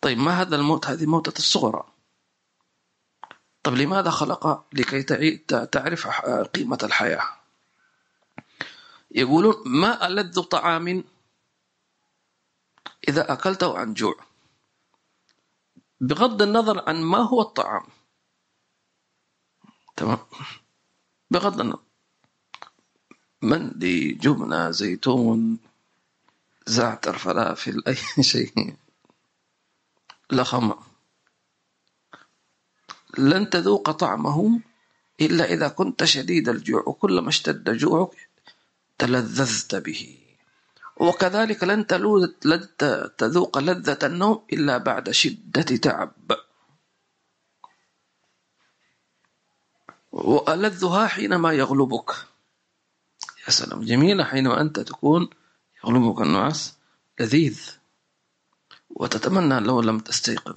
طيب ما هذا الموت؟ هذه موتة الصغرى. طيب لماذا خلق؟ لكي تعرف قيمة الحياة؟ يقولون ما ألذ طعام إذا أكلته عن جوع. بغض النظر عن ما هو الطعام. تمام؟ بغض النظر. مندي جبنة زيتون زعتر فلافل أي شيء. لخم لن تذوق طعمه إلا إذا كنت شديد الجوع وكلما اشتد جوعك تلذذت به. وكذلك لن تذوق لذة النوم إلا بعد شدة تعب. وألذها حينما يغلبك. يا سلام جميلة حينما أنت تكون يغلبك النعاس لذيذ. وتتمنى لو لم تستيقظ.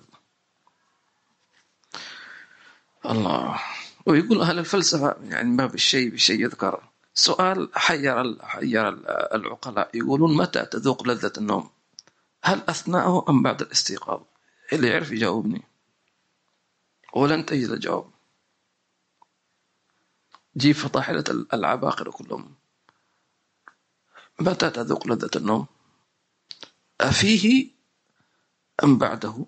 الله. ويقول أهل الفلسفة يعني ما بالشيء بشيء يذكر. سؤال حير حير العقلاء يقولون متى تذوق لذة النوم؟ هل أثناءه أم بعد الاستيقاظ؟ اللي يعرف يجاوبني. ولن تجد الجواب. جيب فطاحلة العباقرة كلهم. متى تذوق لذة النوم؟ أفيه أم بعده؟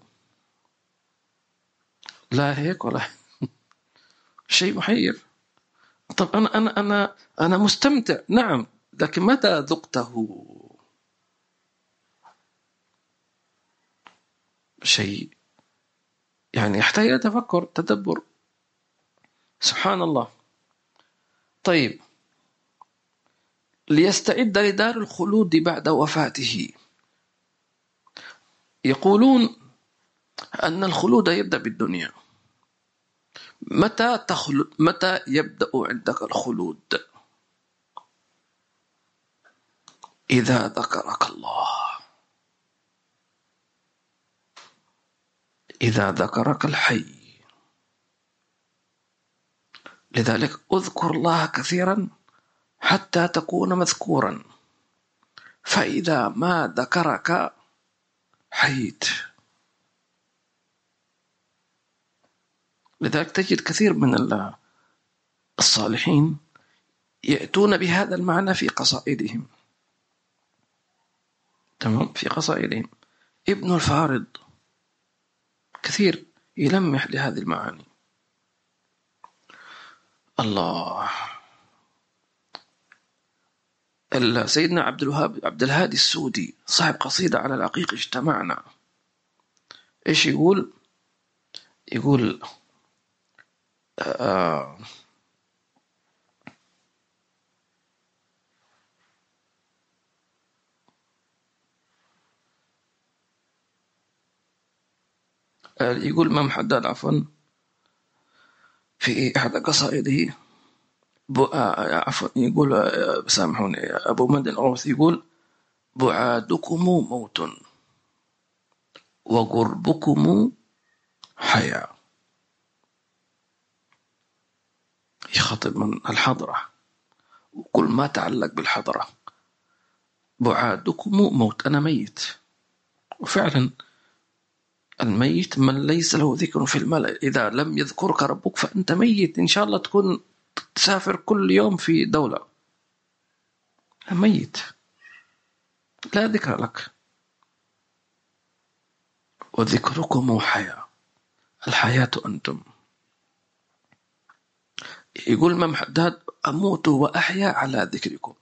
لا هيك ولا شيء محير. طب أنا أنا أنا أنا مستمتع. نعم. لكن متى ذقته؟ شيء. يعني يحتاج إلى تفكر تدبر. سبحان الله. طيب. ليستعد لدار الخلود بعد وفاته. يقولون أن الخلود يبدأ بالدنيا. متى تخلد متى يبدأ عندك الخلود؟ إذا ذكرك الله. إذا ذكرك الحي. لذلك اذكر الله كثيرا حتى تكون مذكورا. فإذا ما ذكرك حيت. لذلك تجد كثير من الصالحين يأتون بهذا المعنى في قصائدهم. تمام؟ في قصائدهم. ابن الفارض. كثير يلمح لهذه المعاني. الله. سيدنا عبد الوهاب عبد الهادي السودي صاحب قصيدة على العقيق اجتمعنا. إيش يقول؟ يقول آه يقول الإمام حداد عفوا في إحدى قصائده عفوا يقول سامحوني أبو مد العوث يقول بعادكم موت وقربكم حياة. يخاطب من الحضرة. وكل ما تعلق بالحضرة. بعادكم موت أنا ميت. وفعلا الميت من ليس له ذكر في الملأ. إذا لم يذكرك ربك فأنت ميت. إن شاء الله تكون تسافر كل يوم في دولة. ميت. لا ذكر لك. وذكركم حياة. الحياة أنتم. يقول الإمام حداد أموت وأحيا على ذكركم.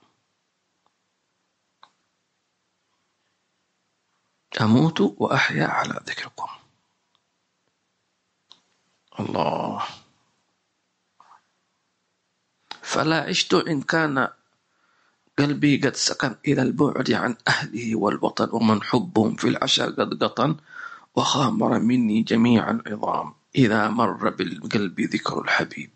أموت وأحيا على ذكركم. الله. فلا عشت إن كان قلبي قد سكن إلى البعد عن أهله والوطن ومن حبهم في العشاء قد قطن وخامر مني جميع العظام. إذا مر بالقلب ذكر الحبيب.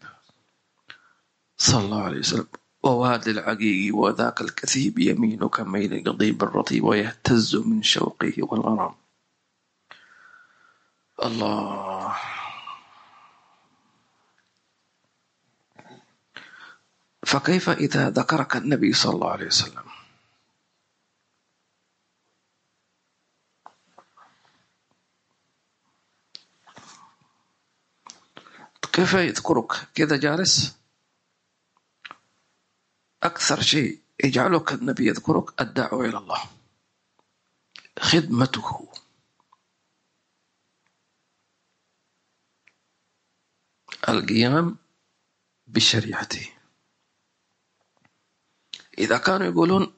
صلى الله عليه وسلم. ووادي العقيق وذاك الكثيب يمين كميل قضيب الرطيب ويهتز من شوقه والغرام الله. فكيف إذا ذكرك النبي صلى الله عليه وسلم؟ كيف يذكرك؟ كذا جالس؟ أكثر شيء يجعلك النبي يذكرك الدعوة إلى الله. خدمته. القيام بشريعته. إذا كانوا يقولون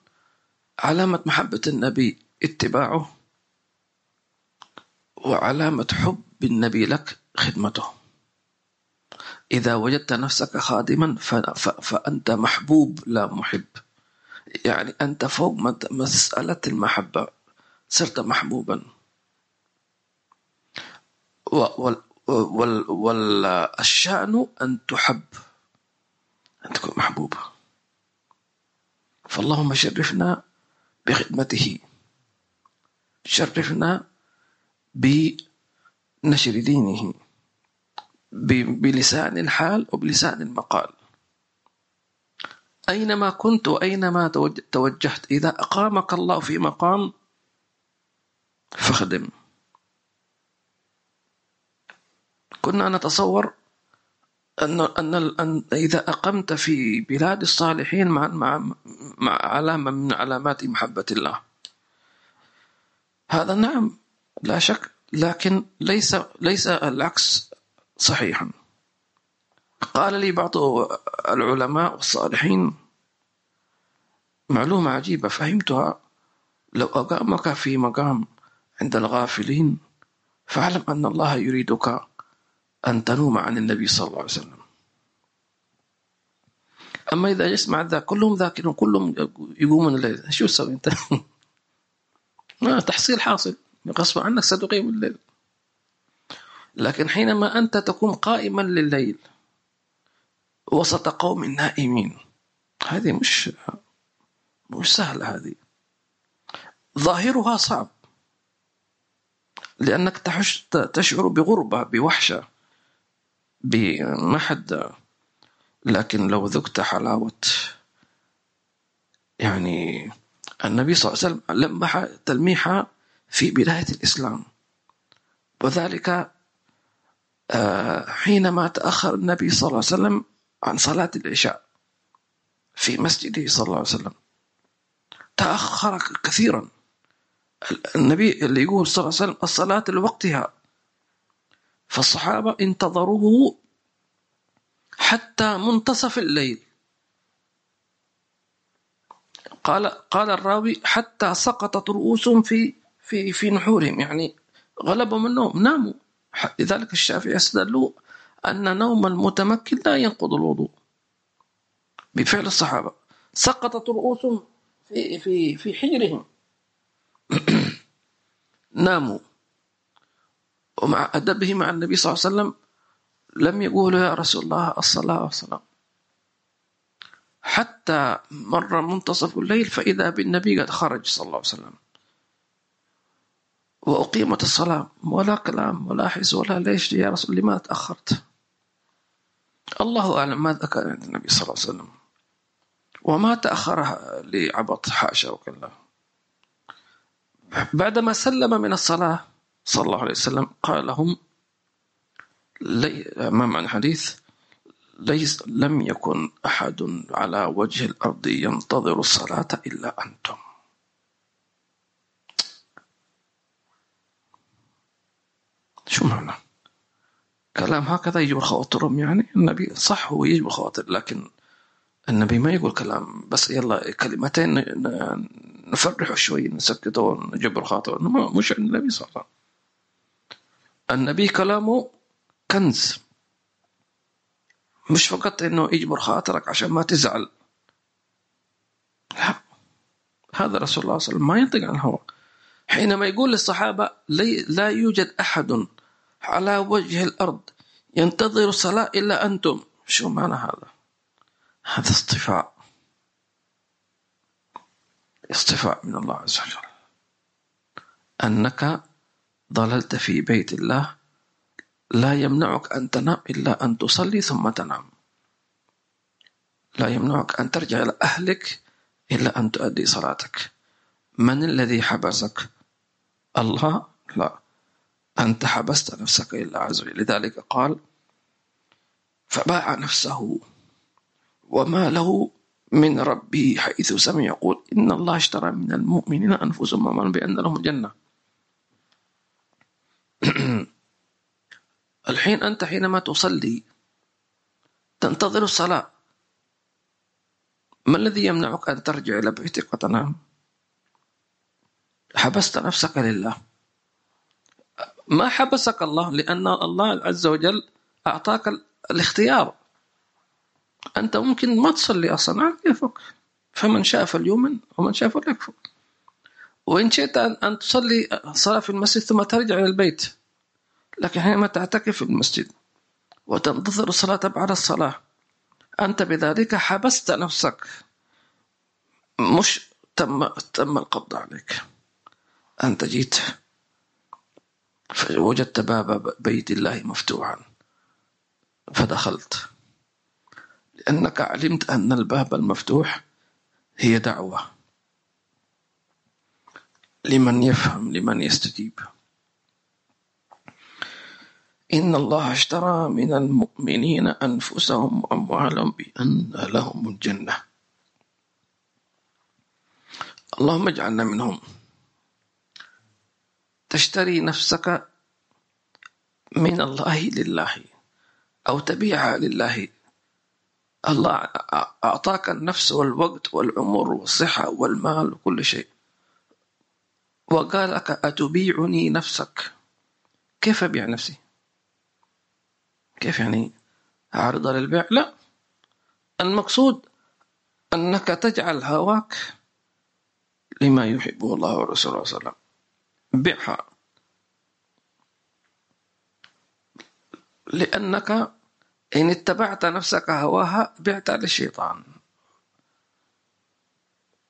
علامة محبة النبي اتباعه وعلامة حب النبي لك خدمته. إذا وجدت نفسك خادما فأنت محبوب لا محب. يعني أنت فوق مسألة المحبة صرت محبوبا. والشأن أن تحب أن تكون محبوب فاللهم شرفنا بخدمته. شرفنا بنشر دينه. بلسان الحال وبلسان المقال. أينما كنت وأينما توجهت إذا أقامك الله في مقام فخدم كنا نتصور أن أن أن إذا أقمت في بلاد الصالحين مع مع مع علامة من علامات محبة الله. هذا نعم لا شك لكن ليس ليس العكس. صحيحا. قال لي بعض العلماء والصالحين معلومة عجيبة فهمتها. لو أقامك في مقام عند الغافلين فاعلم أن الله يريدك أن تنوم عن النبي صلى الله عليه وسلم. أما إذا يسمع ذا كلهم ذاكرون كلهم يقومون الليل شو تسوي أنت؟ تحصيل حاصل. غصب عنك ستقيم الليل. لكن حينما أنت تكون قائما لليل وسط قوم نائمين هذه مش مش سهلة هذه. ظاهرها صعب لأنك تشعر بغربة بوحشة ما حد. لكن لو ذقت حلاوة يعني النبي صلى الله عليه وسلم لمح تلميحها في بداية الإسلام وذلك حينما تأخر النبي صلى الله عليه وسلم عن صلاة العشاء في مسجده صلى الله عليه وسلم تأخر كثيرا. النبي اللي يقول صلى الله عليه وسلم الصلاة لوقتها. فالصحابة انتظروه حتى منتصف الليل. قال قال الراوي حتى سقطت رؤوسهم في في في نحورهم يعني غلبهم النوم ناموا. لذلك الشافعي استدلوا أن نوم المتمكن لا ينقض الوضوء. بفعل الصحابة. سقطت رؤوسهم في في في حجرهم. ناموا. ومع أدبه مع النبي صلى الله عليه وسلم لم يقولوا يا رسول الله الصلاة والسلام. حتى مر منتصف الليل فإذا بالنبي قد خرج صلى الله عليه وسلم. وأقيمت الصلاة ولا كلام ولا حس ولا ليش؟ يا رسول لما تأخرت؟ الله أعلم ماذا كان عند النبي صلى الله عليه وسلم. وما تأخر لعبط حاشا وكلا بعدما سلم من الصلاة صلى الله عليه وسلم قال لهم لي ما معنى الحديث؟ ليس لم يكن أحد على وجه الأرض ينتظر الصلاة إلا أنتم. شو معنى؟ كلام هكذا يجبر خواطرهم يعني؟ النبي صح هو يجبر خواطر لكن النبي ما يقول كلام بس يلا كلمتين نفرحه شوي نسكته ونجبر خاطره مش النبي صلى الله عليه وسلم. النبي كلامه كنز. مش فقط إنه يجبر خاطرك عشان ما تزعل. لا. هذا رسول الله صلى الله عليه وسلم ما ينطق عن الهوى. حينما يقول للصحابة لا يوجد أحد على وجه الأرض. ينتظر الصلاة إلا أنتم. شو معنى هذا؟ هذا اصطفاء. اصطفاء من الله عز وجل. أنك ضللت في بيت الله لا يمنعك أن تنام إلا أن تصلي ثم تنام. لا يمنعك أن ترجع إلى أهلك إلا أن تؤدي صلاتك. من الذي حبسك؟ الله؟ لا. أنت حبست نفسك إلا وجل. لذلك قال فباع نفسه وما له من ربه حيث سمع يقول إن الله اشترى من المؤمنين أنفسهم ومن بأن لهم الجنة. الحين أنت حينما تصلي تنتظر الصلاة. ما الذي يمنعك أن ترجع إلى بيتك وتنام؟ حبست نفسك لله. ما حبسك الله لأن الله عز وجل أعطاك الاختيار. أنت ممكن ما تصلي أصلا على كيفك فمن شاء فليؤمن ومن شاء فليكفر. وإن شئت أن تصلي صلاة في المسجد ثم ترجع إلى البيت لكن حينما تعتكف في المسجد وتنتظر الصلاة بعد الصلاة أنت بذلك حبست نفسك. مش تم تم القبض عليك. أنت جيت. فوجدت باب بيت الله مفتوحا. فدخلت. لأنك علمت أن الباب المفتوح هي دعوة. لمن يفهم لمن يستجيب. إن الله اشترى من المؤمنين أنفسهم وأموالهم بأن لهم الجنة. اللهم اجعلنا منهم. تشتري نفسك من الله لله أو تبيعها لله. الله أعطاك النفس والوقت والعمر والصحة والمال وكل شيء. وقال لك أتبيعني نفسك؟ كيف أبيع نفسي؟ كيف يعني عارضة للبيع؟ لا. المقصود أنك تجعل هواك لما يحبه الله ورسوله صلى الله عليه وسلم. بيعها لأنك إن اتبعت نفسك هواها بعت للشيطان.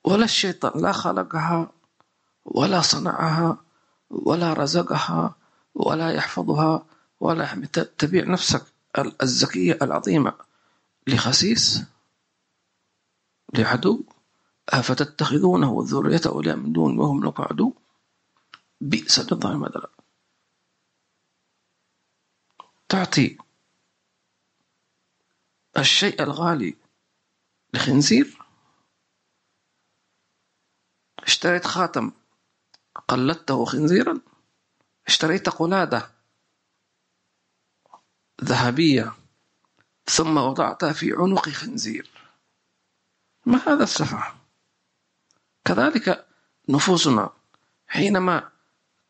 ولا الشيطان لا خلقها ولا صنعها ولا رزقها ولا يحفظها ولا تبيع نفسك الزكية العظيمة لخسيس لعدو. أفتتخذونه وذرية أولياء من دون وهم لكم عدو؟ بئس للظالم بدلا تعطي الشيء الغالي لخنزير. اشتريت خاتم قلدته خنزيرا. اشتريت قلادة ذهبية. ثم وضعتها في عنق خنزير. ما هذا السفه؟ كذلك نفوسنا حينما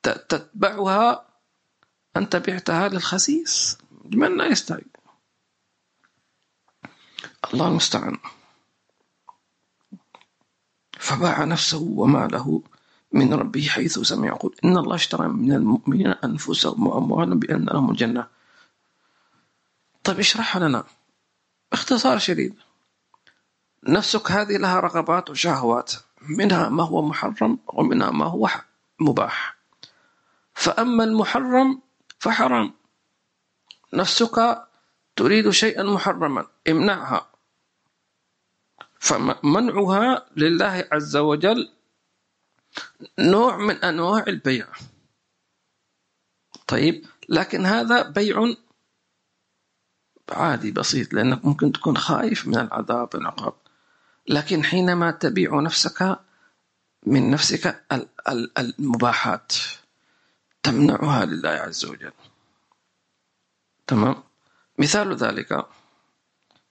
تتبعها أنت بعتها للخسيس. من لا يستعد الله المستعان. فباع نفسه وماله من ربه حيث سمع. يقول إن الله اشترى من المؤمنين أنفسهم وأموالهم بأن لهم الجنة. طيب اشرحها لنا. باختصار شديد. نفسك هذه لها رغبات وشهوات. منها ما هو محرم ومنها ما هو مباح. فأما المحرم فحرام. نفسك تريد شيئا محرما امنعها. فمنعها لله عز وجل نوع من أنواع البيع. طيب لكن هذا بيع عادي بسيط لأنك ممكن تكون خايف من العذاب والعقاب. لكن حينما تبيع نفسك من نفسك المباحات. تمنعها لله عز وجل. تمام؟ مثال ذلك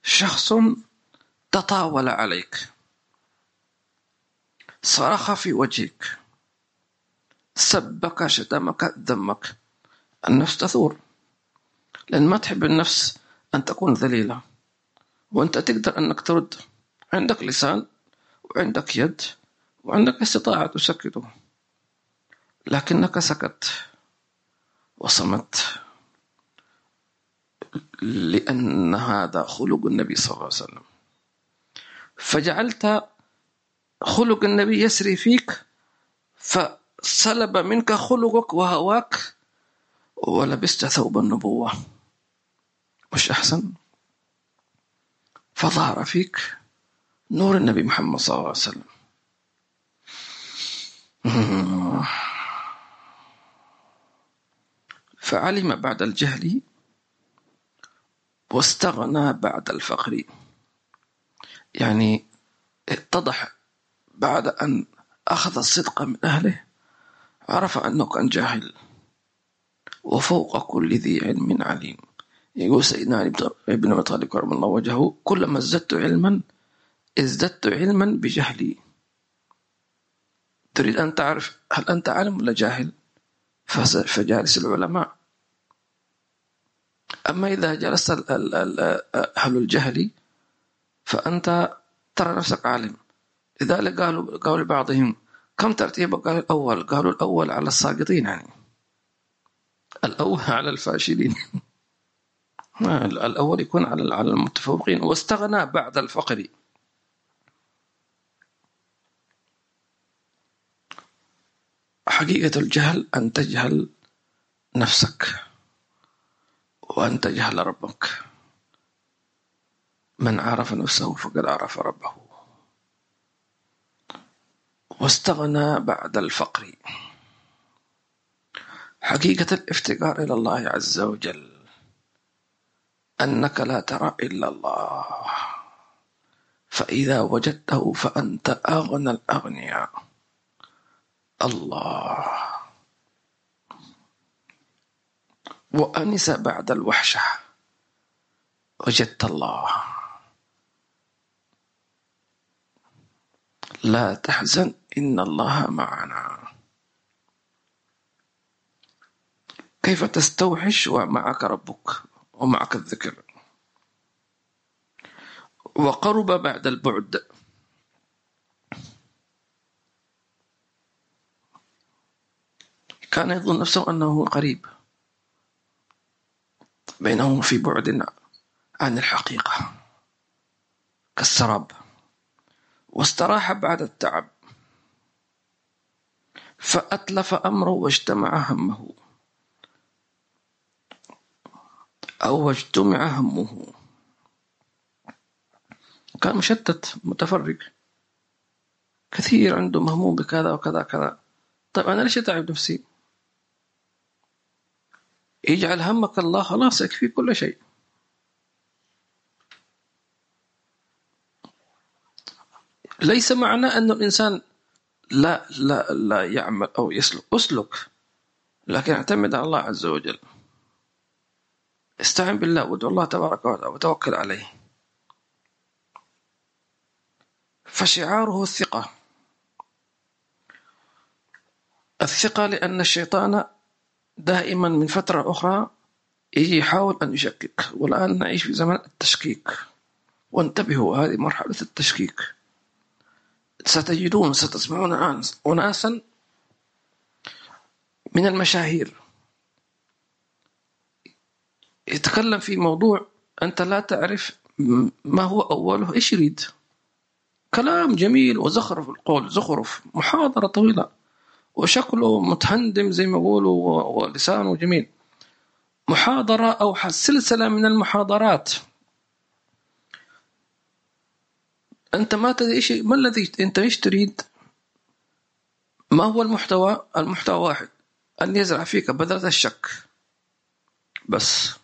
شخص تطاول عليك صرخ في وجهك سبك شتمك ذمك. النفس تثور. لأن ما تحب النفس أن تكون ذليلة وأنت تقدر أنك ترد. عندك لسان وعندك يد وعندك استطاعة تسكته. لكنك سكت وصمت لأن هذا خلق النبي صلى الله عليه وسلم. فجعلت خلق النبي يسري فيك فسلب منك خلقك وهواك ولبست ثوب النبوة. مش أحسن؟ فظهر فيك نور النبي محمد صلى الله عليه وسلم. فعلم بعد الجهل واستغنى بعد الفقر. يعني اتضح بعد أن أخذ الصدق من أهله عرف أنه كان جاهل وفوق كل ذي علم عليم. يقول سيدنا ابن أبي طالب كرم الله وجهه كلما ازددت علما ازددت علما بجهلي. تريد أن تعرف هل أنت عالم ولا جاهل؟ فجالس العلماء أما إذا جلست أهل الجهل فأنت ترى نفسك عالم. لذلك قالوا قالوا لبعضهم كم ترتيبك قال الأول قالوا الأول على الساقطين يعني. الأول على الفاشلين. الأول يكون على على المتفوقين. واستغنى بعد الفقر. حقيقة الجهل أن تجهل نفسك. وأن تجهل ربك. من عرف نفسه فقد عرف ربه. واستغنى بعد الفقر. حقيقة الافتقار إلى الله عز وجل. أنك لا ترى إلا الله. فإذا وجدته فأنت أغنى الأغنياء. الله. وأنس بعد الوحشة. وجدت الله. لا تحزن إن الله معنا. كيف تستوحش ومعك ربك ومعك الذكر؟ وقرب بعد البعد. كان يظن نفسه أنه قريب. بينهم في بعد عن الحقيقة. كالسراب. واستراح بعد التعب. فأتلف أمره واجتمع همه. أو اجتمع همه. كان مشتت متفرق كثير عنده مهموم بكذا وكذا كذا طيب أنا ليش أتعب نفسي؟ اجعل همك الله خلاص يكفي كل شيء. ليس معنى أن الإنسان لا لا لا يعمل أو يسلك. أسلك لكن اعتمد على الله عز وجل. استعن بالله وادعو الله تبارك وتعالى وتوكل عليه. فشعاره الثقة. الثقة لأن الشيطان دائما من فترة أخرى يجي يحاول أن يشكك. والآن نعيش في زمن التشكيك. وانتبهوا هذه مرحلة التشكيك. ستجدون ستسمعون أناسا من المشاهير. يتكلم في موضوع أنت لا تعرف ما هو أوله. إيش يريد؟ كلام جميل وزخرف القول زخرف. محاضرة طويلة. وشكله متهندم زي ما يقولوا ولسانه جميل. محاضرة أو سلسلة من المحاضرات. أنت ما تدري إيش ما الذي أنت إيش تريد؟ ما هو المحتوى؟ المحتوى واحد. أن يزرع فيك بذرة الشك. بس.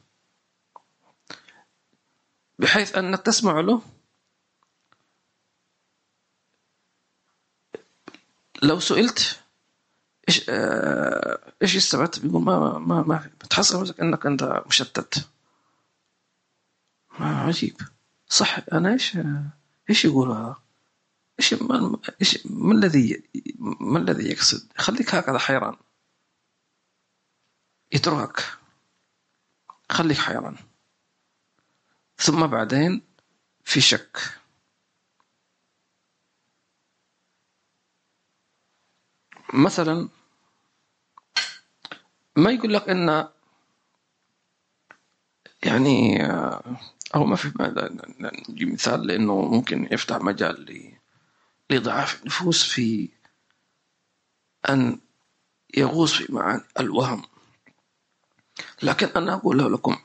بحيث أنك تسمع له. لو سئلت إيش آه إيش استفدت بيقول ما ما ما بتحس نفسك إنك أنت مشتت. ما عجيب. صح. أنا إيش إيش يقول هذا إيش ما إيش ما الذي ما الذي يقصد؟ خليك هكذا حيران. يتركك. خليك حيران. ثم بعدين في شك. مثلا ما يقول لك إن يعني أو ما في نجيب مثال لإنه ممكن يفتح مجال لضعاف النفوس في أن يغوص في معاني الوهم. لكن أنا أقول لكم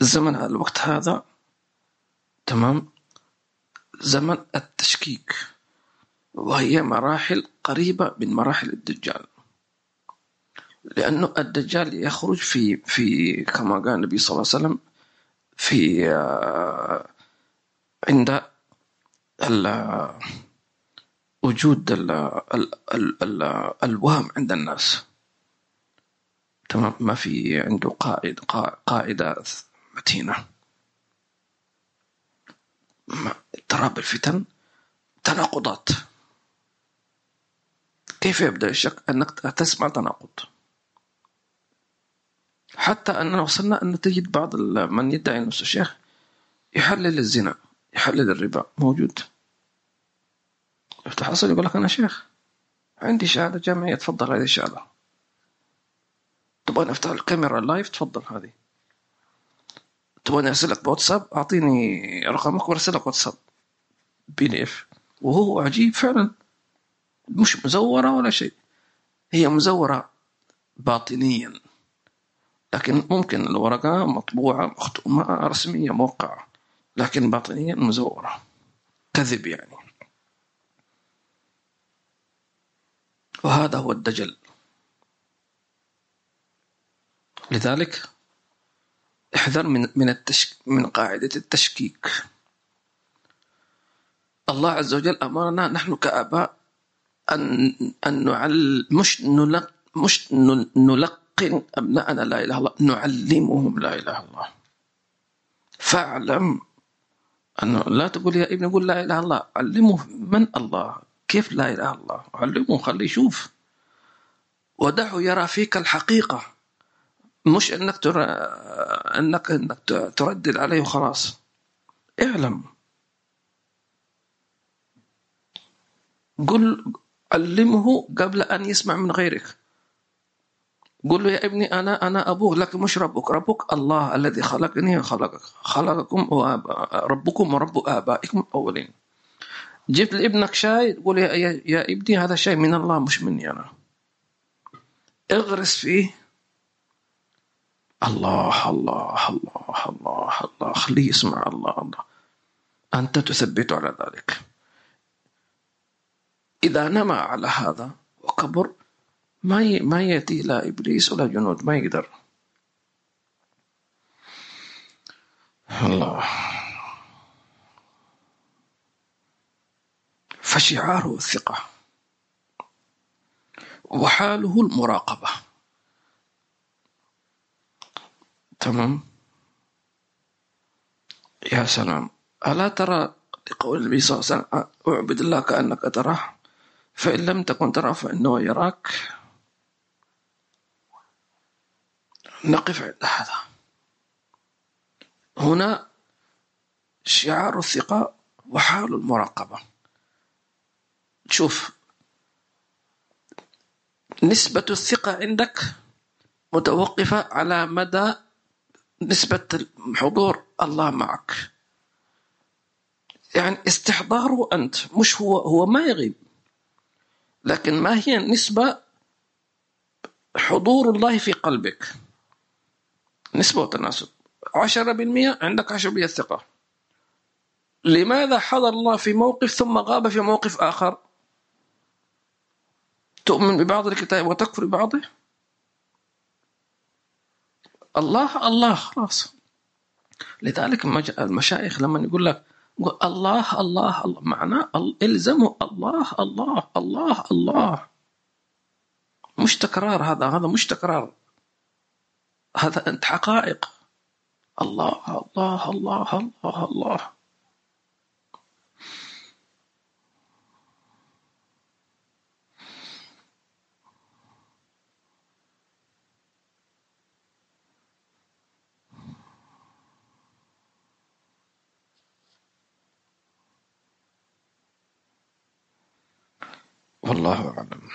زمن الوقت هذا تمام؟ زمن التشكيك وهي مراحل قريبة من مراحل الدجال. لأنه الدجال يخرج في في كما قال النبي صلى الله عليه وسلم في آه، عند وجود ال ال ال ال الوهم عند الناس. تمام؟ ما في عنده قائد قاعدة متينة. اضطراب الفتن تناقضات. كيف يبدأ الشك؟ أنك تسمع تناقض. حتى أننا وصلنا أن تجد بعض من يدعي نفسه شيخ يحلل الزنا يحلل الربا. موجود. يفتح يقول لك أنا شيخ عندي شهادة جامعية تفضل هذه الشهادة. تبغى نفتح الكاميرا live تفضل هذه. تبغى أرسلك بواتساب؟ أعطيني رقمك وأرسلك واتساب. PDF. وهو عجيب فعلا. مش مزورة ولا شيء. هي مزورة باطنيا. لكن ممكن الورقة مطبوعة مختومة رسمية موقعة لكن باطنيا مزورة. كذب يعني. وهذا هو الدجل. لذلك احذر من من التشك من قاعدة التشكيك. الله عز وجل أمرنا نحن كآباء أن أن نعل مش نلق مش نلقن أبنائنا لا إله إلا الله نعلمهم لا إله إلا الله. فاعلم أنه لا تقول يا ابني قول لا إله إلا الله علمه من الله؟ كيف لا إله إلا الله؟ علمه خليه يشوف. ودعه يرى فيك الحقيقة. مش أنك تر... أنك أنك تردد عليه وخلاص. اعلم. قل علمه قبل أن يسمع من غيرك. قل له يا ابني أنا أنا أبوك لكن مش ربك. ربك الله الذي خلقني وخلقك خلقكم ربكم ورب آبائكم الأولين. جبت لابنك شاي تقول يا, يا, يا ابني هذا شيء من الله مش مني أنا. اغرس فيه. الله الله الله الله الله. خليه يسمع الله الله. أنت تثبت على ذلك. إذا نما على هذا وكبر ما ما يأتي لا إبليس ولا جنود ما يقدر الله فشعاره الثقة وحاله المراقبة تمام يا سلام ألا ترى لقول النبي صلى الله عليه وسلم اعبد الله كأنك تراه فإن لم تكن ترى فإنه يراك نقف عند هذا. هنا شعار الثقة وحال المراقبة. شوف نسبة الثقة عندك متوقفة على مدى نسبة حضور الله معك. يعني استحضاره أنت مش هو هو ما يغيب. لكن ما هي النسبة حضور الله في قلبك؟ نسبة وتناسب. عشرة بالمئة عندك عشرة بالمئة ثقة. لماذا حضر الله في موقف ثم غاب في موقف آخر؟ تؤمن ببعض الكتاب وتكفر ببعضه؟ الله الله خلاص. لذلك المشايخ لما يقول لك الله الله الله معناه إلزموا الله الله الله الله. مش تكرار هذا هذا مش تكرار. هذا أنت حقائق. الله الله الله الله الله. والله أعلم.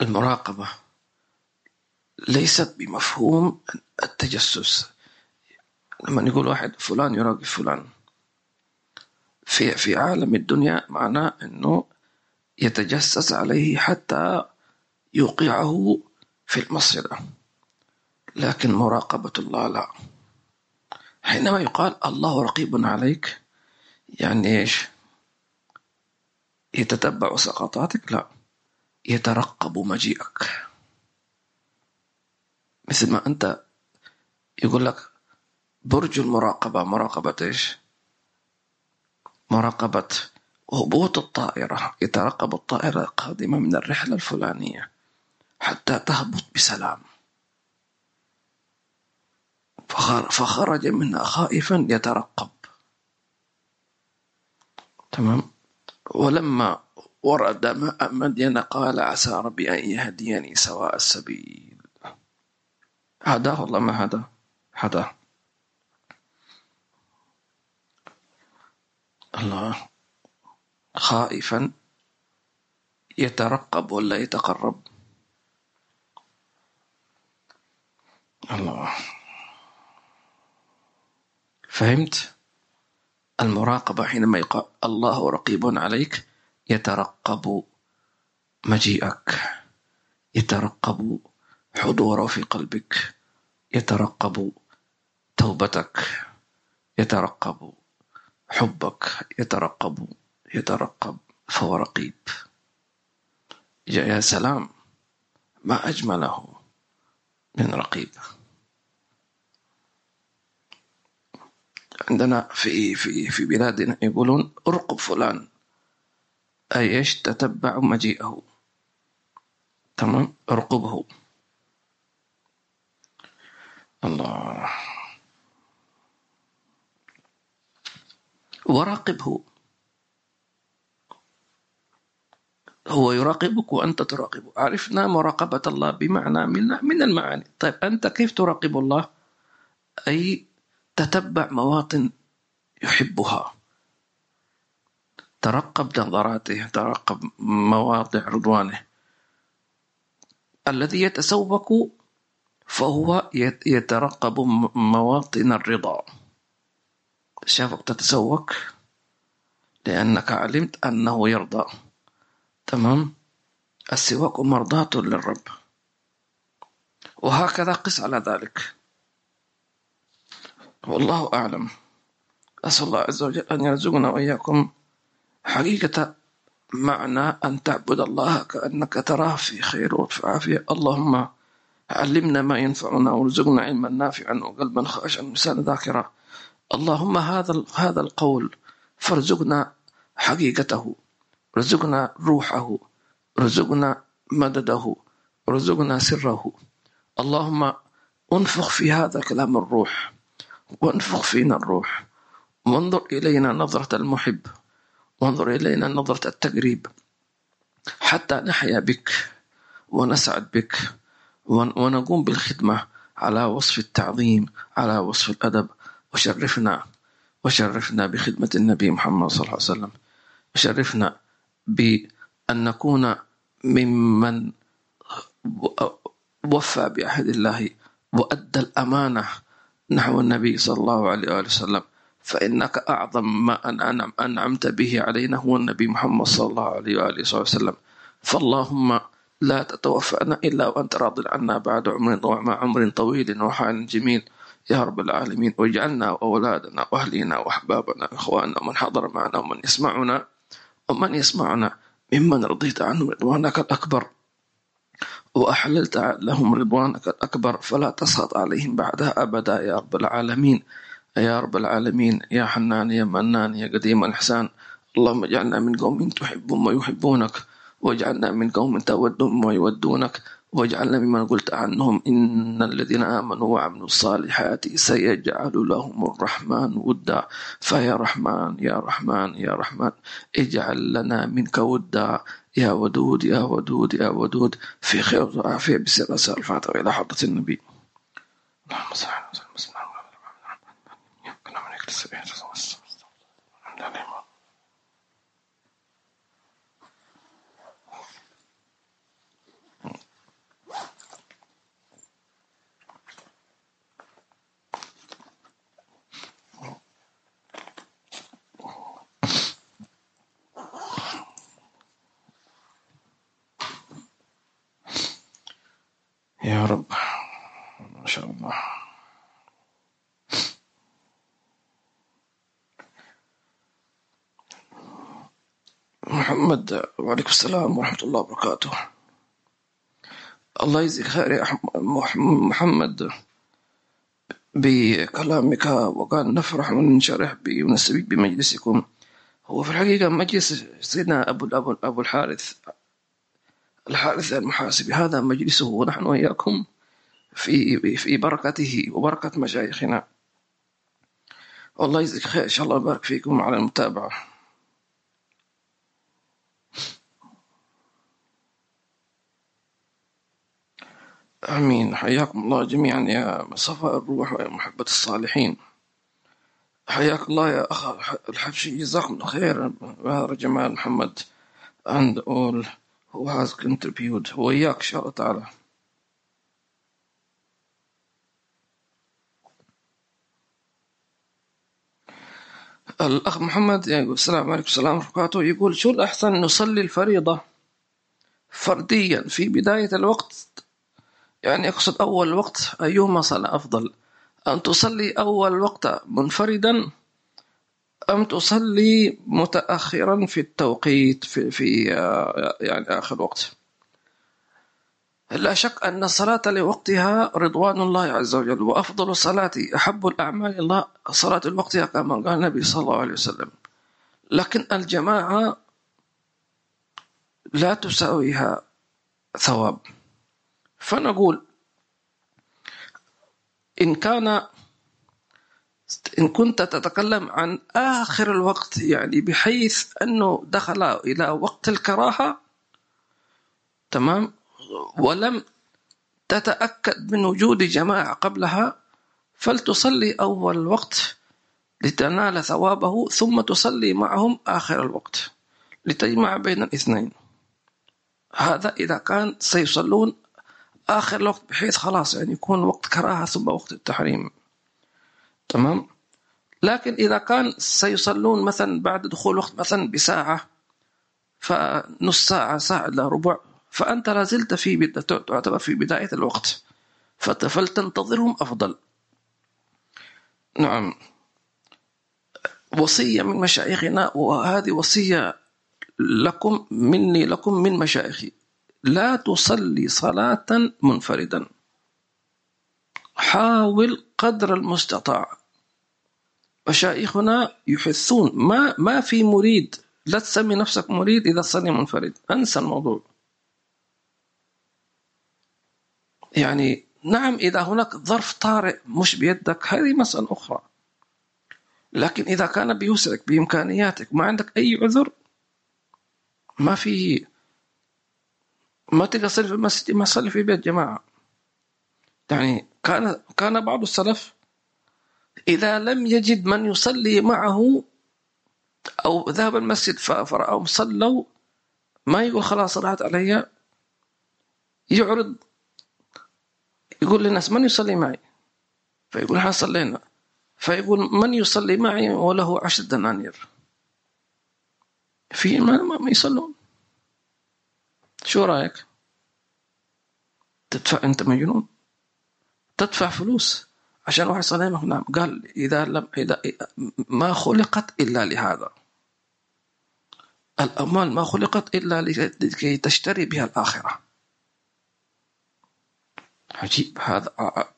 المراقبة. ليست بمفهوم التجسس. لما يقول واحد فلان يراقب فلان. في في عالم الدنيا معناه إنه يتجسس عليه حتى يوقعه في المصيدة لكن مراقبة الله لا. حينما يقال الله رقيب عليك يعني إيش؟ يتتبع سقطاتك؟ لا. يترقب مجيئك. مثل ما أنت يقول لك برج المراقبة. مراقبة إيش؟ مراقبة هبوط الطائرة. يترقب الطائرة القادمة من الرحلة الفلانية حتى تهبط بسلام. فخرج منها خائفا يترقب. تمام؟ ولما ورد مدين قال عسى ربي أن يهديني سواء السبيل. هداه الله ما هدى هداه الله خائفا يترقب ولا يتقرب. الله. فهمت المراقبة حينما يقال الله رقيب عليك؟ يترقب مجيئك يترقب حضوره في قلبك يترقب توبتك يترقب حبك يترقب يترقب فهو رقيب يا سلام ما أجمله من رقيب. عندنا في في في بلادنا يقولون ارقب فلان. أي إيش؟ تتبع مجيئه. تمام؟ ارقبه الله. وراقبه. هو يراقبك وأنت تراقبه. عرفنا مراقبة الله بمعنى من من المعاني. طيب أنت كيف تراقب الله؟ أي تتبع مواطن يحبها. ترقب نظراته ترقب مواضع رضوانه. الذي يتسوق فهو يترقب مواطن الرضا. شافك تتسوق؟ لأنك علمت أنه يرضى. تمام؟ السواك مرضاة للرب. وهكذا قس على ذلك. والله أعلم. أسأل الله عز وجل أن يرزقنا وإياكم حقيقة معنى أن تعبد الله كأنك تراه في خير وفي اللهم علمنا ما ينفعنا وارزقنا علما نافعا وقلبا خاشعا ولسانا ذاكرا. اللهم هذا هذا القول فارزقنا حقيقته رزقنا روحه رزقنا مدده رزقنا سره. اللهم انفخ في هذا كلام الروح وانفخ فينا الروح. وانظر إلينا نظرة المحب. وانظر إلينا نظرة التقريب حتى نحيا بك ونسعد بك ونقوم بالخدمة على وصف التعظيم على وصف الأدب. وشرفنا وشرفنا بخدمة النبي محمد صلى الله عليه وسلم. وشرفنا بأن نكون ممن وفى بعهد الله وأدى الأمانة نحو النبي صلى الله عليه وآله وسلم. فإنك أعظم ما أن أنعمت به علينا هو النبي محمد صلى الله عليه وآله وسلم. فاللهم لا تتوفانا إلا وأنت راض عنا بعد عمر ومع عمر طويل وحال جميل. يا رب العالمين واجعلنا وأولادنا وأهلنا وأحبابنا وإخواننا ومن حضر معنا ومن يسمعنا ومن يسمعنا ممن رضيت عنه رضوانك الأكبر. وأحللت لهم رضوانك الأكبر فلا تسخط عليهم بعدها أبدا يا رب العالمين. يا رب العالمين يا حنان يا منان يا قديم الإحسان اللهم اجعلنا من قوم تحبهم ويحبونك واجعلنا من قوم تودهم ويودونك واجعلنا ممن قلت عنهم إن الذين آمنوا وعملوا الصالحات سيجعل لهم الرحمن ودا. فيا رحمن يا رحمن يا رحمن اجعل لنا منك ودا. يا ودود يا ودود يا ودود في خير وعافية بسر الفاتحة إلى حضرة النبي. اللهم صل على وسلم يا رب ما شاء الله. محمد وعليكم السلام ورحمة الله وبركاته. الله يجزيك خير يا محمد. بكلامك وكان نفرح وننشرح ونستفيد بمجلسكم. هو في الحقيقة مجلس سيدنا أبو أبو أبو الحارث الحارث المحاسبي هذا مجلسه ونحن وإياكم في في بركته وبركة مشايخنا. والله يجزيك خير إن شاء الله يبارك فيكم على المتابعة. آمين. حياكم الله جميعا يا صفاء الروح ويا محبة الصالحين. حياك الله يا أخ الحبشي. جزاكم الله خير هذا جمال محمد and all who has contributed. وإياك إن شاء الله تعالى. الأخ محمد يقول السلام عليكم. ورحمة الله وبركاته. يقول شو الأحسن نصلي الفريضة فرديا في بداية الوقت يعني يقصد أول وقت أيهما صلاة أفضل أن تصلي أول وقت منفردا أم تصلي متأخرا في التوقيت في, في يعني آخر وقت. لا شك أن الصلاة لوقتها رضوان الله عز وجل وأفضل الصلاة أحب الأعمال الله صلاة الوقتها كما قال النبي صلى الله عليه وسلم. لكن الجماعة لا تساويها ثواب. فنقول إن كان إن كنت تتكلم عن آخر الوقت يعني بحيث أنه دخل إلى وقت الكراهة تمام؟ ولم تتأكد من وجود جماعة قبلها فلتصلي أول وقت لتنال ثوابه ثم تصلي معهم آخر الوقت لتجمع بين الاثنين. هذا إذا كان سيصلون آخر الوقت بحيث خلاص يعني يكون وقت كراهة ثم وقت التحريم. تمام؟ لكن إذا كان سيصلون مثلا بعد دخول وقت مثلا بساعة فنص ساعة ساعة إلا ربع فأنت لازلت في تعتبر في بداية الوقت فلتنتظرهم أفضل. نعم. وصية من مشايخنا وهذه وصية لكم مني لكم من مشايخي. لا تصلي صلاة منفردا. حاول قدر المستطاع. مشايخنا يحثون ما ما في مريد لا تسمي نفسك مريد إذا تصلي منفرد. أنسى الموضوع. يعني نعم إذا هناك ظرف طارئ مش بيدك هذه مسألة أخرى. لكن إذا كان بيوسعك بإمكانياتك ما عندك أي عذر ما في ما تقدر تصلي في المسجد ما تصلي في بيت جماعة. يعني كان كان بعض السلف إذا لم يجد من يصلي معه أو ذهب المسجد فرأهم صلوا ما يقول خلاص راحت علي يعرض يقول للناس من يصلي معي؟ فيقول إحنا صلينا. فيقول من يصلي معي؟ وله عشر دنانير. في ما, ما يصلون. شو رأيك؟ تدفع أنت مجنون. تدفع فلوس. عشان واحد معك نعم قال إذا لم اذا ما خلقت إلا لهذا. الأموال ما خلقت إلا لكي تشتري بها الآخرة. عجيب هذا.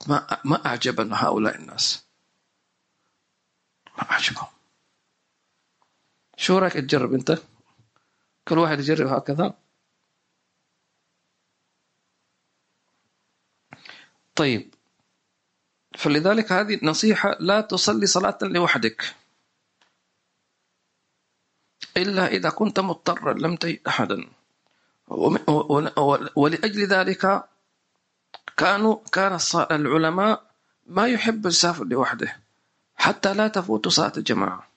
ما ما أعجبنا هؤلاء الناس. ما أعجبهم. شو رأيك تجرب أنت؟ كل واحد يجرب هكذا. طيب. فلذلك هذه نصيحة لا تصلي صلاة لوحدك. إلا إذا كنت مضطرا لم تجد أحدا. ولأجل ذلك كانوا كان العلماء ما يحب يسافر لوحده. حتى لا تفوت صلاة الجماعة.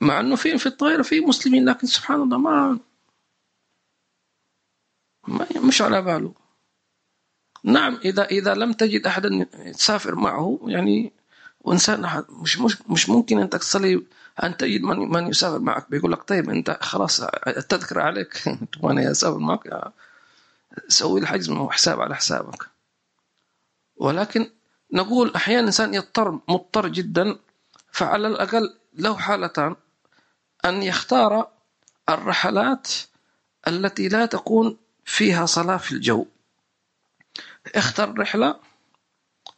مع أنه في في الطائرة في مسلمين لكن سبحان الله ما, ما مش على باله. نعم إذا إذا لم تجد أحدا تسافر معه يعني وإنسان مش مش مش ممكن أنت تصلي أن تجد من من يسافر معك. بيقول لك طيب أنت خلاص التذكرة عليك. وأنا أسافر معك سوي الحجز وحساب على حسابك. ولكن نقول أحيانا الإنسان يضطر مضطر جدا فعلى الأقل له حالتان. أن يختار الرحلات التي لا تكون فيها صلاة في الجو. اختر رحلة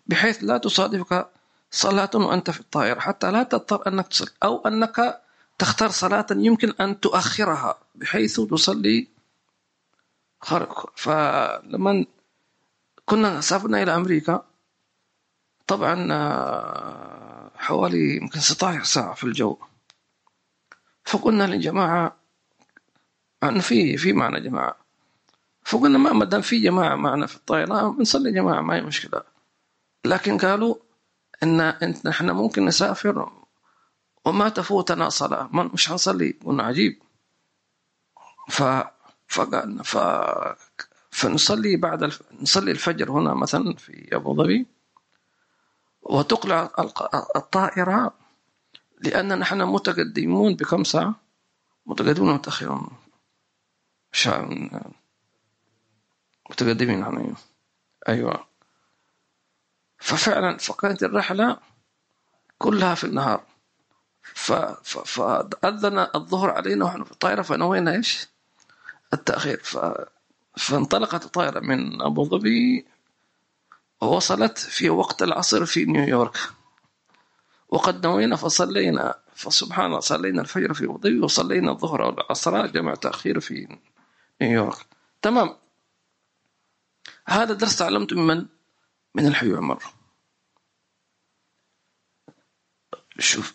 بحيث لا تصادفك صلاة وأنت في الطائرة. حتى لا تضطر أنك تصلي أو أنك تختار صلاة يمكن أن تؤخرها بحيث تصلي خارق فلما كنا سافرنا إلى أمريكا طبعا آه، حوالي يمكن 16 ساعة في الجو. فقلنا للجماعة أن في في معنا جماعة. فقلنا ما دام في جماعة معنا في الطائرة بنصلي جماعة ما هي مشكلة. لكن قالوا إن إن إحنا ممكن نسافر وما تفوتنا صلاة. مش هنصلي قلنا عجيب. ف فقال ف فنصلي بعد الف... نصلي الفجر هنا مثلا في أبو ظبي وتقلع الطائرة لأن نحن متقدمون بكم ساعة؟ متقدمون متأخرون. شا... متقدمين يعني أيوة. ففعلا فكانت الرحلة كلها في النهار. فأذن الظهر علينا ونحن في الطائرة فنوينا إيش؟ التأخير. ف... فانطلقت الطائرة من أبو ظبي ووصلت في وقت العصر في نيويورك. وقد نوينا فصلينا. فسبحان الله صلينا الفجر في أبو ظبي وصلينا الظهر والعصر جمع تأخير في نيويورك. تمام. هذا درس تعلمته من من؟ الحي عمر شوف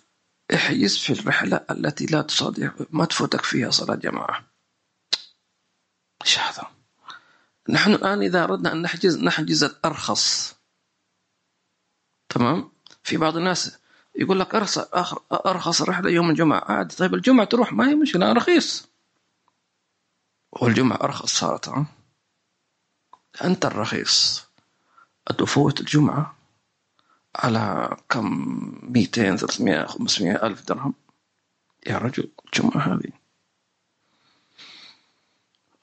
احجز في الرحلة التي لا تصادف ما تفوتك فيها صلاة جماعة إيش هذا؟ نحن الآن إذا أردنا أن نحجز نحجز الأرخص تمام؟ في بعض الناس يقول لك أرخص أرخص رحلة يوم الجمعة عادي طيب الجمعة تروح ما هي مشكلة رخيص والجمعة أرخص صارت ها؟ أنت الرخيص. تفوت الجمعة على كم؟ 200 300 500 ألف درهم. يا رجل الجمعة هذه.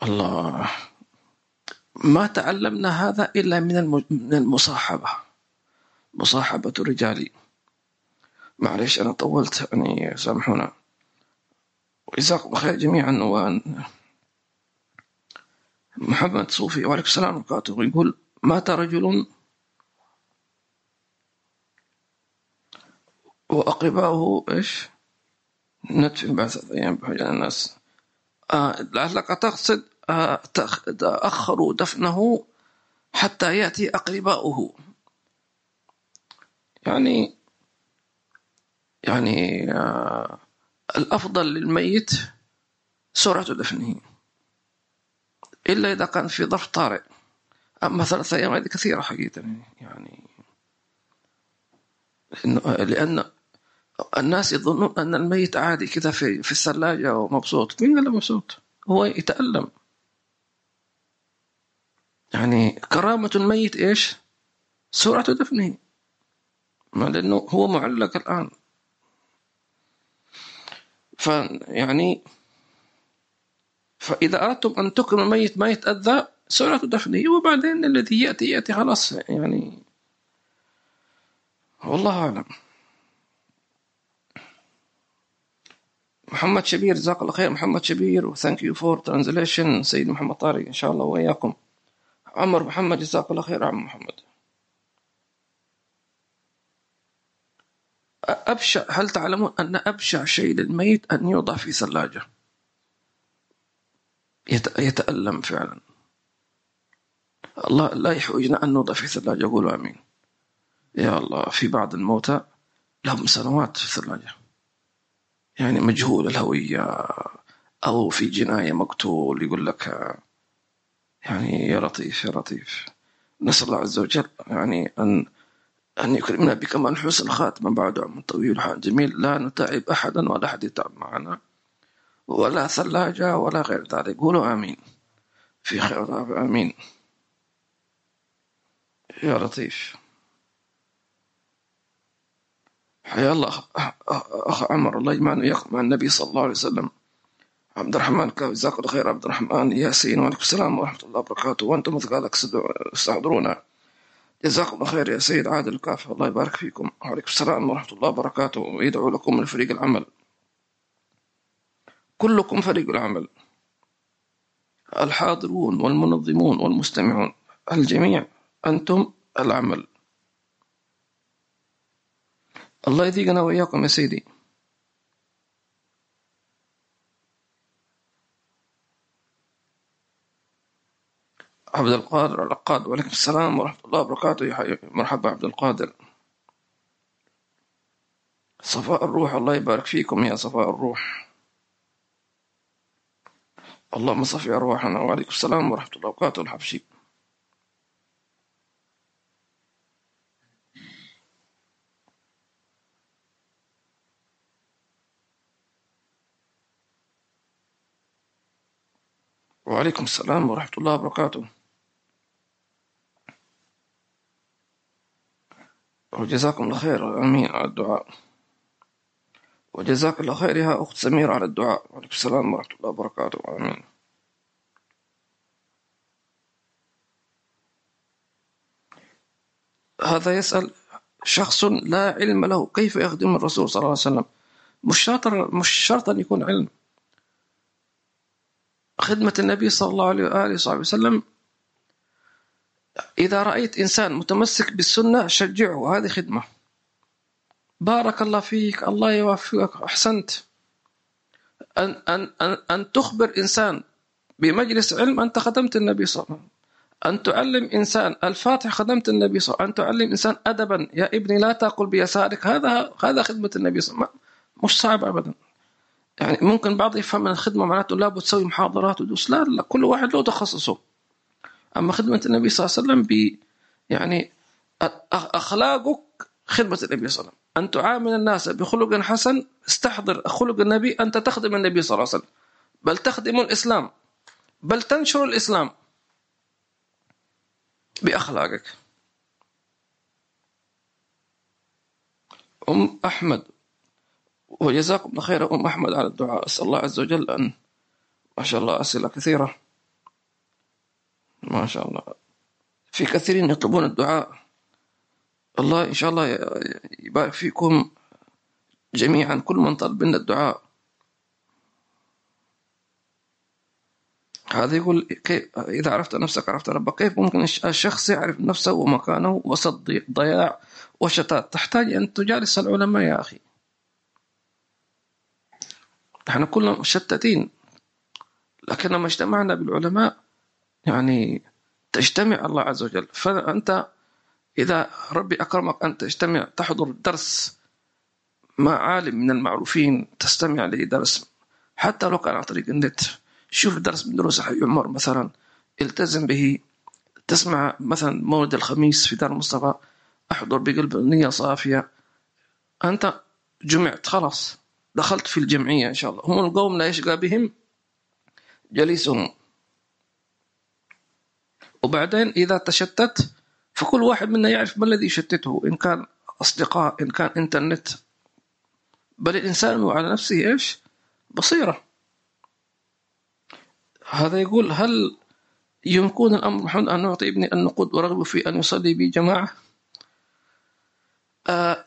الله. ما تعلمنا هذا إلا من المصاحبة. مصاحبة الرجال معلش أنا طولت يعني سامحونا. وجزاكم خير جميعا وأن محمد صوفي وعليكم السلام وبركاته يقول مات رجل وأقرباؤه إيش؟ بعد ثلاثة أيام بحجة الناس. آه لعلك تقصد آه تأخروا دفنه حتى يأتي أقرباؤه. يعني يعني آه الأفضل للميت سرعة دفنه. إلا إذا كان في ظرف طارئ. أما ثلاثة أيام هذه كثيرة حقيقة. يعني لأن الناس يظنون أن الميت عادي كذا في في الثلاجة ومبسوط. مين قال مبسوط؟ هو يتألم. يعني كرامة الميت إيش؟ سرعة دفنه. ما لأنه هو معلق الآن. فيعني فإذا أردتم أن تكرم الميت ما يتأذى سرعة دفنه وبعدين الذي يأتي يأتي خلاص يعني. والله أعلم. محمد شبير جزاك الله خير. محمد شبير و thank you for translation سيد محمد طارق إن شاء الله وإياكم. عمر محمد جزاك الله خير. عم محمد. أبشع هل تعلمون أن أبشع شيء للميت أن يوضع في ثلاجة؟ يتألم فعلا. الله لا يحوجنا أن نوضع في ثلاجة قولوا آمين. يا الله في بعض الموتى لهم سنوات في الثلاجة يعني مجهول الهوية. أو في جناية مقتول. يقول لك يعني يا لطيف يا لطيف. نسأل الله عز وجل يعني أن أن يكرمنا بكمال حسن خاتمة بعد عمر طويل وحال جميل لا نتعب أحدا ولا أحد يتعب معنا. ولا ثلاجة ولا غير ذلك. قولوا آمين. في خير آمين. يا لطيف. حيا الله. أخ عمر. الله يجمعنا مع النبي صلى الله عليه وسلم. عبد الرحمن جزاك الله خير. عبد الرحمن ياسين وعليكم السلام ورحمة الله وبركاته. وأنتم مثقالك تستحضرونا. جزاكم الله خير يا سيد عادل الكافي. الله يبارك فيكم. وعليكم السلام ورحمة الله وبركاته. ويدعو لكم من فريق العمل. كلكم فريق العمل. الحاضرون والمنظمون والمستمعون الجميع أنتم العمل. الله يذيقنا وإياكم يا سيدي. عبد القادر العقاد وعليكم السلام ورحمة الله وبركاته. يا حي مرحبا عبد القادر. صفاء الروح الله يبارك فيكم يا صفاء الروح. اللهم صفي أرواحنا وعليكم السلام ورحمة الله وبركاته الحبشي. وعليكم السلام ورحمة الله وبركاته. وجزاكم الله خير. آمين. على الدعاء. وجزاك الله خير يا أخت سمير على الدعاء. وعليكم السلام ورحمة الله وبركاته. آمين. هذا يسأل شخص لا علم له كيف يخدم الرسول صلى الله عليه وسلم؟ مش شرط مش شرط أن يكون علم. خدمة النبي صلى الله عليه وآله وصحبه وسلم إذا رأيت إنسان متمسك بالسنة شجعه. هذه خدمة. بارك الله فيك الله يوفقك. أحسنت. أن, أن, أن, أن تخبر إنسان بمجلس علم أنت خدمت النبي صلى الله عليه وسلم. أن تعلم إنسان الفاتح خدمت النبي صلى الله عليه وسلم. أن تعلم إنسان أدبا يا ابني لا تأكل بيسارك. هذا هذا خدمة النبي صلى الله عليه وسلم. مش صعب أبدا. يعني ممكن بعض يفهم الخدمة معناته لابد تسوي محاضرات ودوس لا لا كل واحد له تخصصه. أما خدمة النبي صلى الله عليه وسلم ب يعني أخلاقك خدمة النبي صلى الله عليه وسلم. أن تعامل الناس بخلق حسن استحضر خلق النبي أنت تخدم النبي صلى الله عليه وسلم. بل تخدم الإسلام. بل تنشر الإسلام. بأخلاقك. أم أحمد. وجزاكم الله خير أم أحمد على الدعاء. أسأل الله عز وجل أن ما شاء الله أسئلة كثيرة. ما شاء الله. في كثيرين يطلبون الدعاء. الله إن شاء الله يبارك فيكم جميعا كل من طلب منا الدعاء. هذا يقول كيف إذا عرفت نفسك عرفت ربك كيف ممكن الشخص يعرف نفسه ومكانه وسط ضياع وشتات؟ تحتاج أن تجالس العلماء يا أخي. نحن كلنا مشتتين لكنما اجتمعنا بالعلماء يعني تجتمع الله عز وجل. فأنت إذا ربي أكرمك أن تجتمع تحضر درس مع عالم من المعروفين تستمع لدرس. حتى لو كان عن طريق النت شوف درس من دروس حي عمر مثلا التزم به. تسمع مثلا مولد الخميس في دار المصطفى أحضر بقلب نية صافية. أنت جمعت خلاص. دخلت في الجمعية إن شاء الله. هم القوم لا يشقى بهم جليسهم. وبعدين إذا تشتت فكل واحد منا يعرف ما الذي يشتته إن كان أصدقاء إن كان إنترنت. بل الإنسان على نفسه إيش؟ بصيرة. هذا يقول هل يمكن الأمر محمد أن نعطي ابني النقود ورغب في أن يصلي بجماعة؟ آه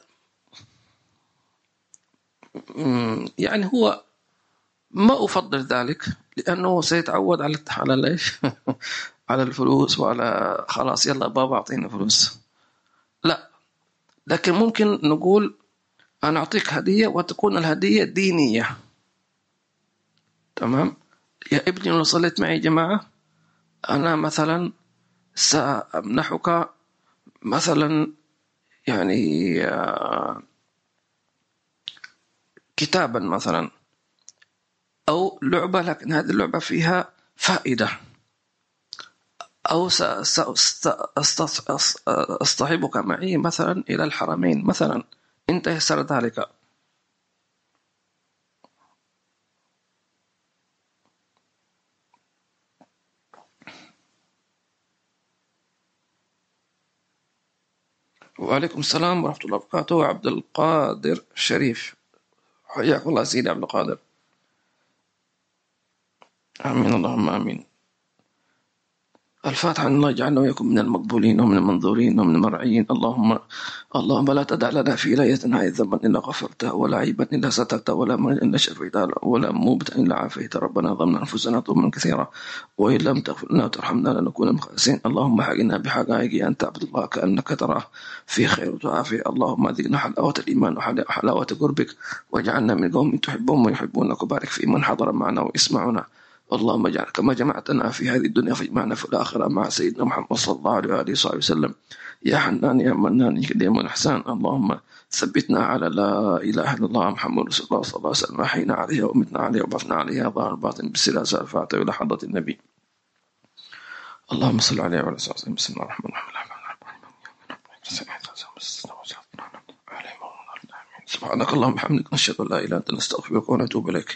يعني هو ما أفضل ذلك لأنه سيتعود على على ليش على الفلوس وعلى خلاص يلا بابا أعطينا فلوس. لا لكن ممكن نقول أنا أعطيك هدية وتكون الهدية دينية. تمام؟ يا ابني لو صليت معي جماعة أنا مثلا سأمنحك مثلا يعني آه، كتابا مثلا أو لعبة لكن هذه اللعبة فيها فائدة. أو سأصطحبك معي مثلا إلى الحرمين. مثلا إن تيسر ذلك. وعليكم السلام ورحمة الله وبركاته. عبد القادر شريف. حياك الله سيدي عبد القادر. آمين. اللهم آمين. الفاتحة الله يجعلنا ويكون من المقبولين ومن المنظورين ومن المرعيين اللهم اللهم لا تدع لنا في ليلتنا ذنبا إلا غفرته ولا عيبا إلا سترته ولا مريضا إلا شفيته ولا موبتا إلا عافيت ربنا ظلمنا أنفسنا ظلما كثيرا وإن لم تغفر لنا وترحمنا لنكون من اللهم حقنا بحقائق أن تعبد الله كأنك تراه في خير وعافية اللهم ذقنا حلاوة الإيمان وحلاوة قربك واجعلنا من قوم تحبهم ويحبونك. وبارك في من حضر معنا ويسمعنا اللهم اجعل كما جمعتنا في هذه الدنيا فاجمعنا في الآخرة مع سيدنا محمد صلى الله عليه وآله وصحبه وسلم. يا حنان يا منان يا كريم الإحسان اللهم ثبتنا على لا إله إلا الله محمد رسول الله صلى الله عليه وسلم أحينا عليها ومتنا عليها وبعثنا عليها ظاهر الباطن بالسلاسة الفاتحة إلى حضرة النبي. اللهم صل عليه وعلى آله بسم الله الرحمن الرحيم. سبحانك اللهم وبحمدك نشهد أن لا إله إلا أنت نستغفرك ونتوب إليك.